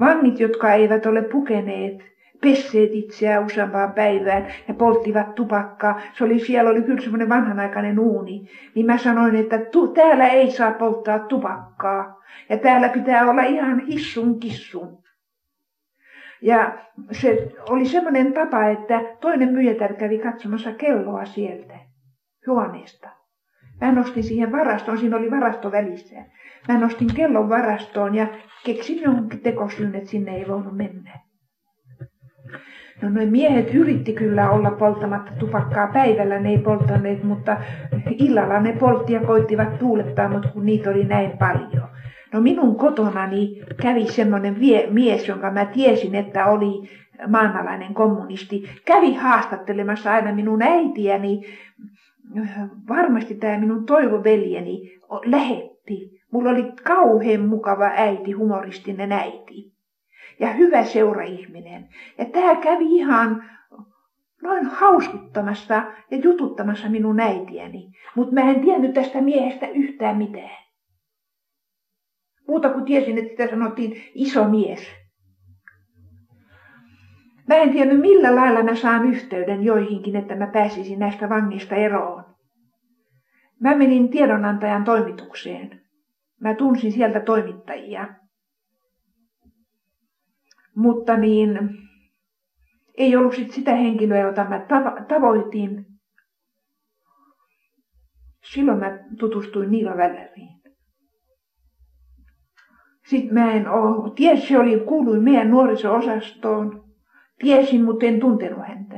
Vangit, jotka eivät ole pukeneet, pesseet itseään useampaan päivään ja polttivat tupakkaa. Se oli, siellä oli kyllä semmoinen vanhanaikainen uuni. Niin mä sanoin, että tu, täällä ei saa polttaa tupakkaa. Ja täällä pitää olla ihan hissun kissun. Ja se oli semmoinen tapa, että toinen myyjätär kävi katsomassa kelloa sieltä huoneesta. Mä nostin siihen varastoon, siinä oli varasto välissä. Mä nostin kellon varastoon ja keksin johonkin tekosyyn, että sinne ei voinut mennä. No noin miehet yritti kyllä olla polttamatta tupakkaa päivällä, ne ei polttaneet, mutta illalla ne poltti ja koittivat tuulettaa, mutta kun niitä oli näin paljon. No minun kotonani kävi semmoinen mies, jonka mä tiesin, että oli maanalainen kommunisti, kävi haastattelemassa aina minun äitiäni. Varmasti tämä minun toivoveljeni lähetti. Mulla oli kauhean mukava äiti, humoristinen äiti. Ja hyvä seuraihminen. Ja tämä kävi ihan noin hauskuttamassa ja jututtamassa minun äitiäni. Mutta mä en tiennyt tästä miehestä yhtään mitään. Muuta kuin tiesin, että sitä sanottiin iso mies. Mä en tiennyt millä lailla mä saan yhteyden joihinkin, että mä pääsisin näistä vangista eroon. Mä menin tiedonantajan toimitukseen. Mä tunsin sieltä toimittajia. Mutta niin, ei ollut sit sitä henkilöä, jota mä tavoitin. Silloin mä tutustuin Niilo Välleriin. Sitten mä en oo, ties se oli, kuului meidän nuoriso-osastoon. Tiesin, mutta en tuntenut häntä.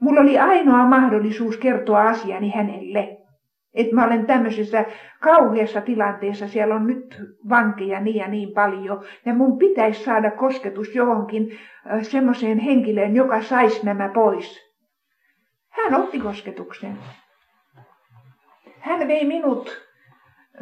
Mulla oli ainoa mahdollisuus kertoa asiani hänelle. Että mä olen tämmöisessä kauheassa tilanteessa, siellä on nyt vankeja niin ja niin paljon, ja mun pitäisi saada kosketus johonkin semmoiseen henkilöön, joka saisi nämä pois. Hän otti kosketuksen. Hän vei minut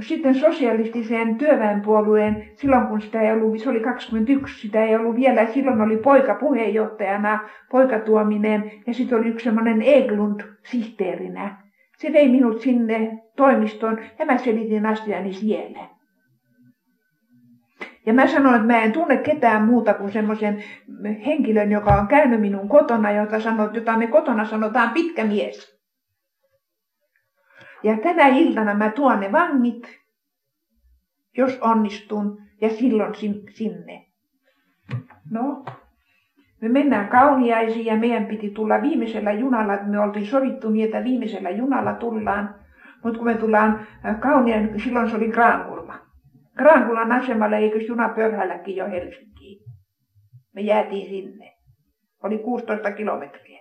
sitten sosialistiseen työväenpuolueen, silloin kun sitä ei ollut, se oli 21, sitä ei ollut vielä, silloin oli poika puheenjohtajana, poikatuominen, ja sitten oli yksi semmoinen Eglund sihteerinä. Se vei minut sinne toimistoon ja mä selitin asiani siellä. Ja mä sanoin, että mä en tunne ketään muuta kuin semmoisen henkilön, joka on käynyt minun kotona, jota, sanot, jota me kotona sanotaan pitkä mies. Ja tänä iltana mä tuon ne vangit, jos onnistun, ja silloin sinne. No, me mennään kauniaisiin ja meidän piti tulla viimeisellä junalla. Me oltiin sovittu niin, että viimeisellä junalla tullaan. Mutta kun me tullaan äh, kauniaan, niin silloin se oli Graankulla. Graankullan asemalle, eikö juna pörhälläkin jo Helsinkiin. Me jäätiin sinne. Oli 16 kilometriä.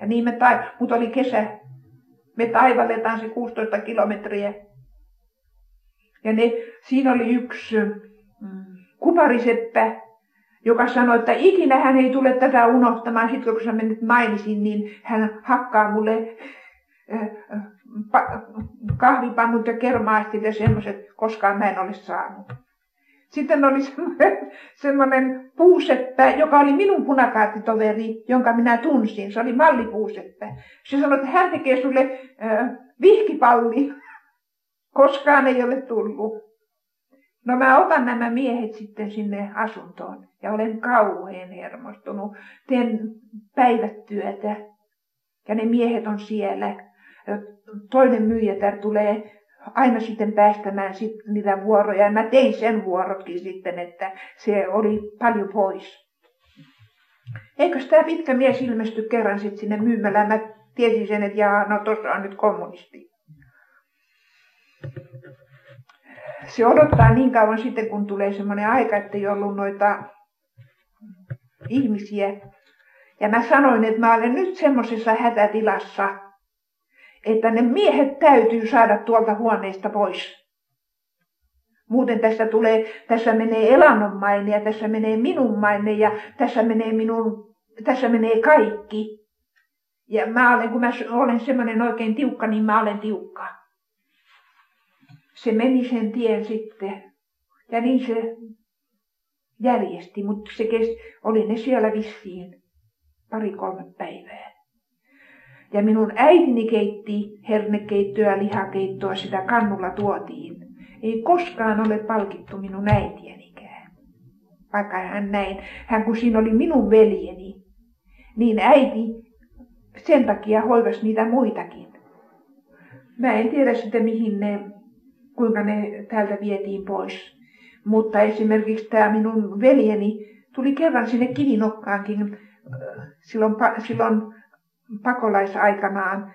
Ja niin me tai, mutta oli kesä. Me taivalletaan se 16 kilometriä. Ja ne, siinä oli yksi mm, kupariseppä, joka sanoi, että ikinä hän ei tule tätä unohtamaan. Sitten kun sä menet naimisiin, niin hän hakkaa mulle kahvipannut ja kermaistit ja semmoiset, koskaan mä en ole saanut. Sitten oli semmoinen, semmoinen puuseppä, joka oli minun punakaartitoveri, jonka minä tunsin. Se oli mallipuuseppä. Se sanoi, että hän tekee sulle äh, vihkipalli. Koskaan ei ole tullut. No mä otan nämä miehet sitten sinne asuntoon ja olen kauhean hermostunut. Teen päivät työtä ja ne miehet on siellä. Toinen myyjätär tulee aina sitten päästämään sit niitä vuoroja. Ja mä tein sen vuorotkin sitten, että se oli paljon pois. Eikö tämä pitkä mies ilmesty kerran sitten sinne myymälään? Mä tiesin sen, että jaa, no tuossa on nyt kommunisti se odottaa niin kauan sitten, kun tulee semmoinen aika, että ei ollut noita ihmisiä. Ja mä sanoin, että mä olen nyt semmoisessa hätätilassa, että ne miehet täytyy saada tuolta huoneesta pois. Muuten tässä, tulee, tässä menee elannon maine ja tässä menee minun maine ja tässä menee, minun, tässä menee kaikki. Ja mä olen, kun mä olen semmoinen oikein tiukka, niin mä olen tiukka se meni sen tien sitten. Ja niin se järjesti, mutta se kes, oli ne siellä vissiin pari-kolme päivää. Ja minun äitini keitti hernekeittoa, lihakeittoa, sitä kannulla tuotiin. Ei koskaan ole palkittu minun äitienikään. Vaikka hän näin, hän kun siinä oli minun veljeni, niin äiti sen takia hoivasi niitä muitakin. Mä en tiedä sitten mihin ne kuinka ne täältä vietiin pois. Mutta esimerkiksi tämä minun veljeni tuli kerran sinne kivinokkaankin silloin, silloin pakolaisaikanaan.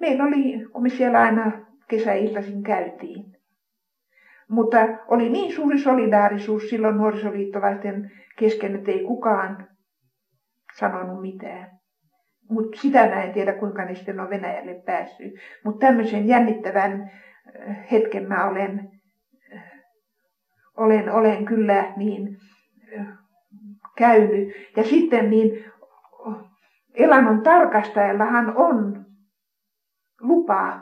Meillä oli, kun me siellä aina kesäiltaisin käytiin. Mutta oli niin suuri solidaarisuus silloin nuorisoliittolaisten kesken, että ei kukaan sanonut mitään. Mutta sitä mä en tiedä, kuinka ne sitten on Venäjälle päässyt. Mutta tämmöisen jännittävän hetken mä olen, olen, olen kyllä niin käynyt. Ja sitten niin elämän tarkastajallahan on lupa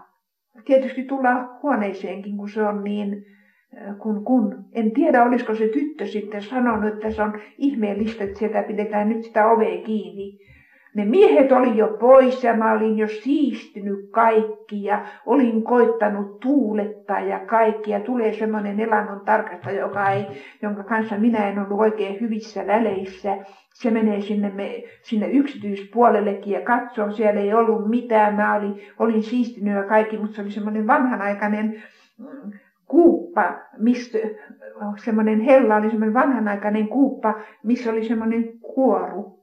tietysti tulla huoneeseenkin, kun se on niin, kun, kun. En tiedä, olisiko se tyttö sitten sanonut, että se on ihmeellistä, että sieltä pidetään nyt sitä ovea kiinni. Ne miehet oli jo pois ja mä olin jo siistinyt kaikki ja olin koittanut tuulettaa ja kaikki. Ja tulee semmoinen elannon tarkastaja, joka ei, jonka kanssa minä en ollut oikein hyvissä väleissä. Se menee sinne, me, sinne yksityispuolellekin ja katsoo, siellä ei ollut mitään. Mä olin, olin siistinyt ja kaikki, mutta se oli semmoinen vanhanaikainen mm, kuuppa, mistä semmoinen hella oli semmoinen vanhanaikainen kuuppa, missä oli semmoinen kuoru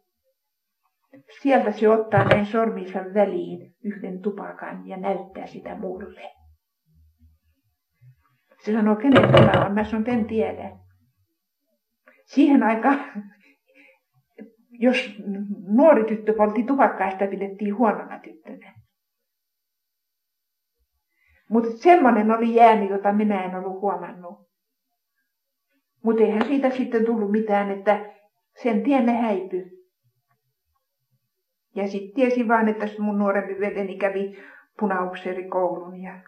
Sieltä se ottaa näin sorminsa väliin yhden tupakan ja näyttää sitä mulle. Se sanoo, kenen tämä on. Mä sanon, en tiedä. Siihen aikaan, jos nuori tyttö poltti tupakkaa, sitä pidettiin huonona tyttönä. Mutta semmoinen oli jäänyt, jota minä en ollut huomannut. Mutta eihän siitä sitten tullut mitään, että sen tien ne häipy. Ja sitten tiesin vaan, että mun nuorempi veljeni kävi koulun ja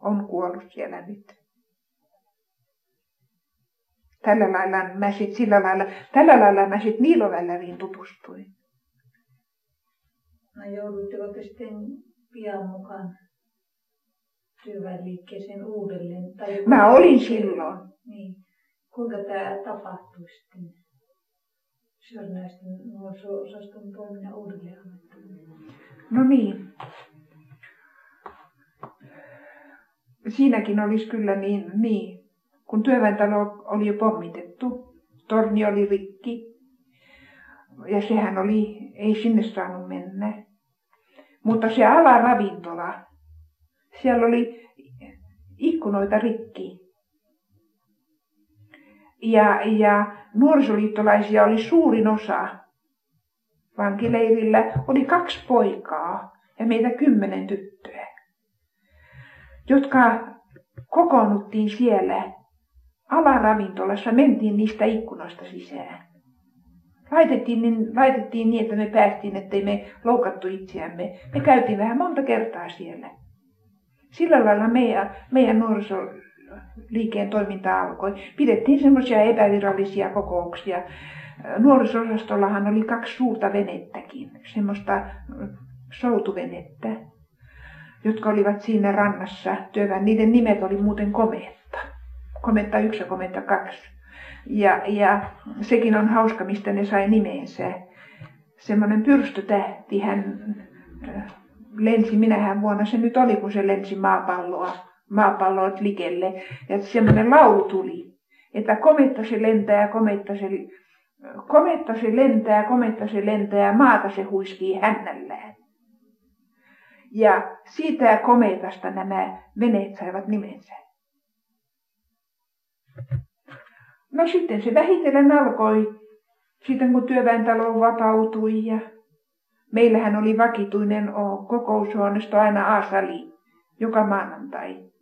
on kuollut siellä nyt. Tällä lailla mä sit sillä lailla, tällä lailla mä sit Niiloväläriin tutustuin. No joudutteko te sitten pian mukaan työväenliikkeeseen uudelleen? Tai mä olin silloin. Niin. Kuinka tämä tapahtui sitten? Nuoriso-osaston toiminnan uudelleen No niin. Siinäkin olisi kyllä niin, niin. kun työväentalo oli jo pommitettu, torni oli rikki, ja sehän oli, ei sinne saanut mennä. Mutta se alaravintola, siellä oli ikkunoita rikki. Ja, ja nuorisoliittolaisia oli suurin osa. Vankileirillä oli kaksi poikaa ja meitä kymmenen tyttöä, jotka kokoonnuttiin siellä alaravintolassa, mentiin niistä ikkunoista sisään. Laitettiin niin, laitettiin niin, että me päästiin, ettei me loukattu itseämme. Me käytiin vähän monta kertaa siellä. Sillä lailla meidän, meidän nuorisoliikkeen toiminta alkoi. Pidettiin semmoisia epävirallisia kokouksia. Nuorisosastollahan oli kaksi suurta venettäkin, semmoista soutuvenettä, jotka olivat siinä rannassa työväen. Niiden nimet oli muuten kometta. Kometta yksi ja kometta kaksi. Ja, ja sekin on hauska, mistä ne sai nimensä. Semmoinen pyrstötähti, hän lensi, minähän vuonna se nyt oli, kun se lensi maapalloa, maapalloa likelle. Ja semmoinen laulu tuli, että kometta se lentää, kometta se, kometta se lentää, kometta se lentää, maata se huiskii hännällään. Ja siitä kometasta nämä veneet saivat nimensä. No sitten se vähitellen alkoi, sitten kun työväentalo vapautui ja Meillähän oli vakituinen kokoushuoneisto aina Aasali joka maanantai.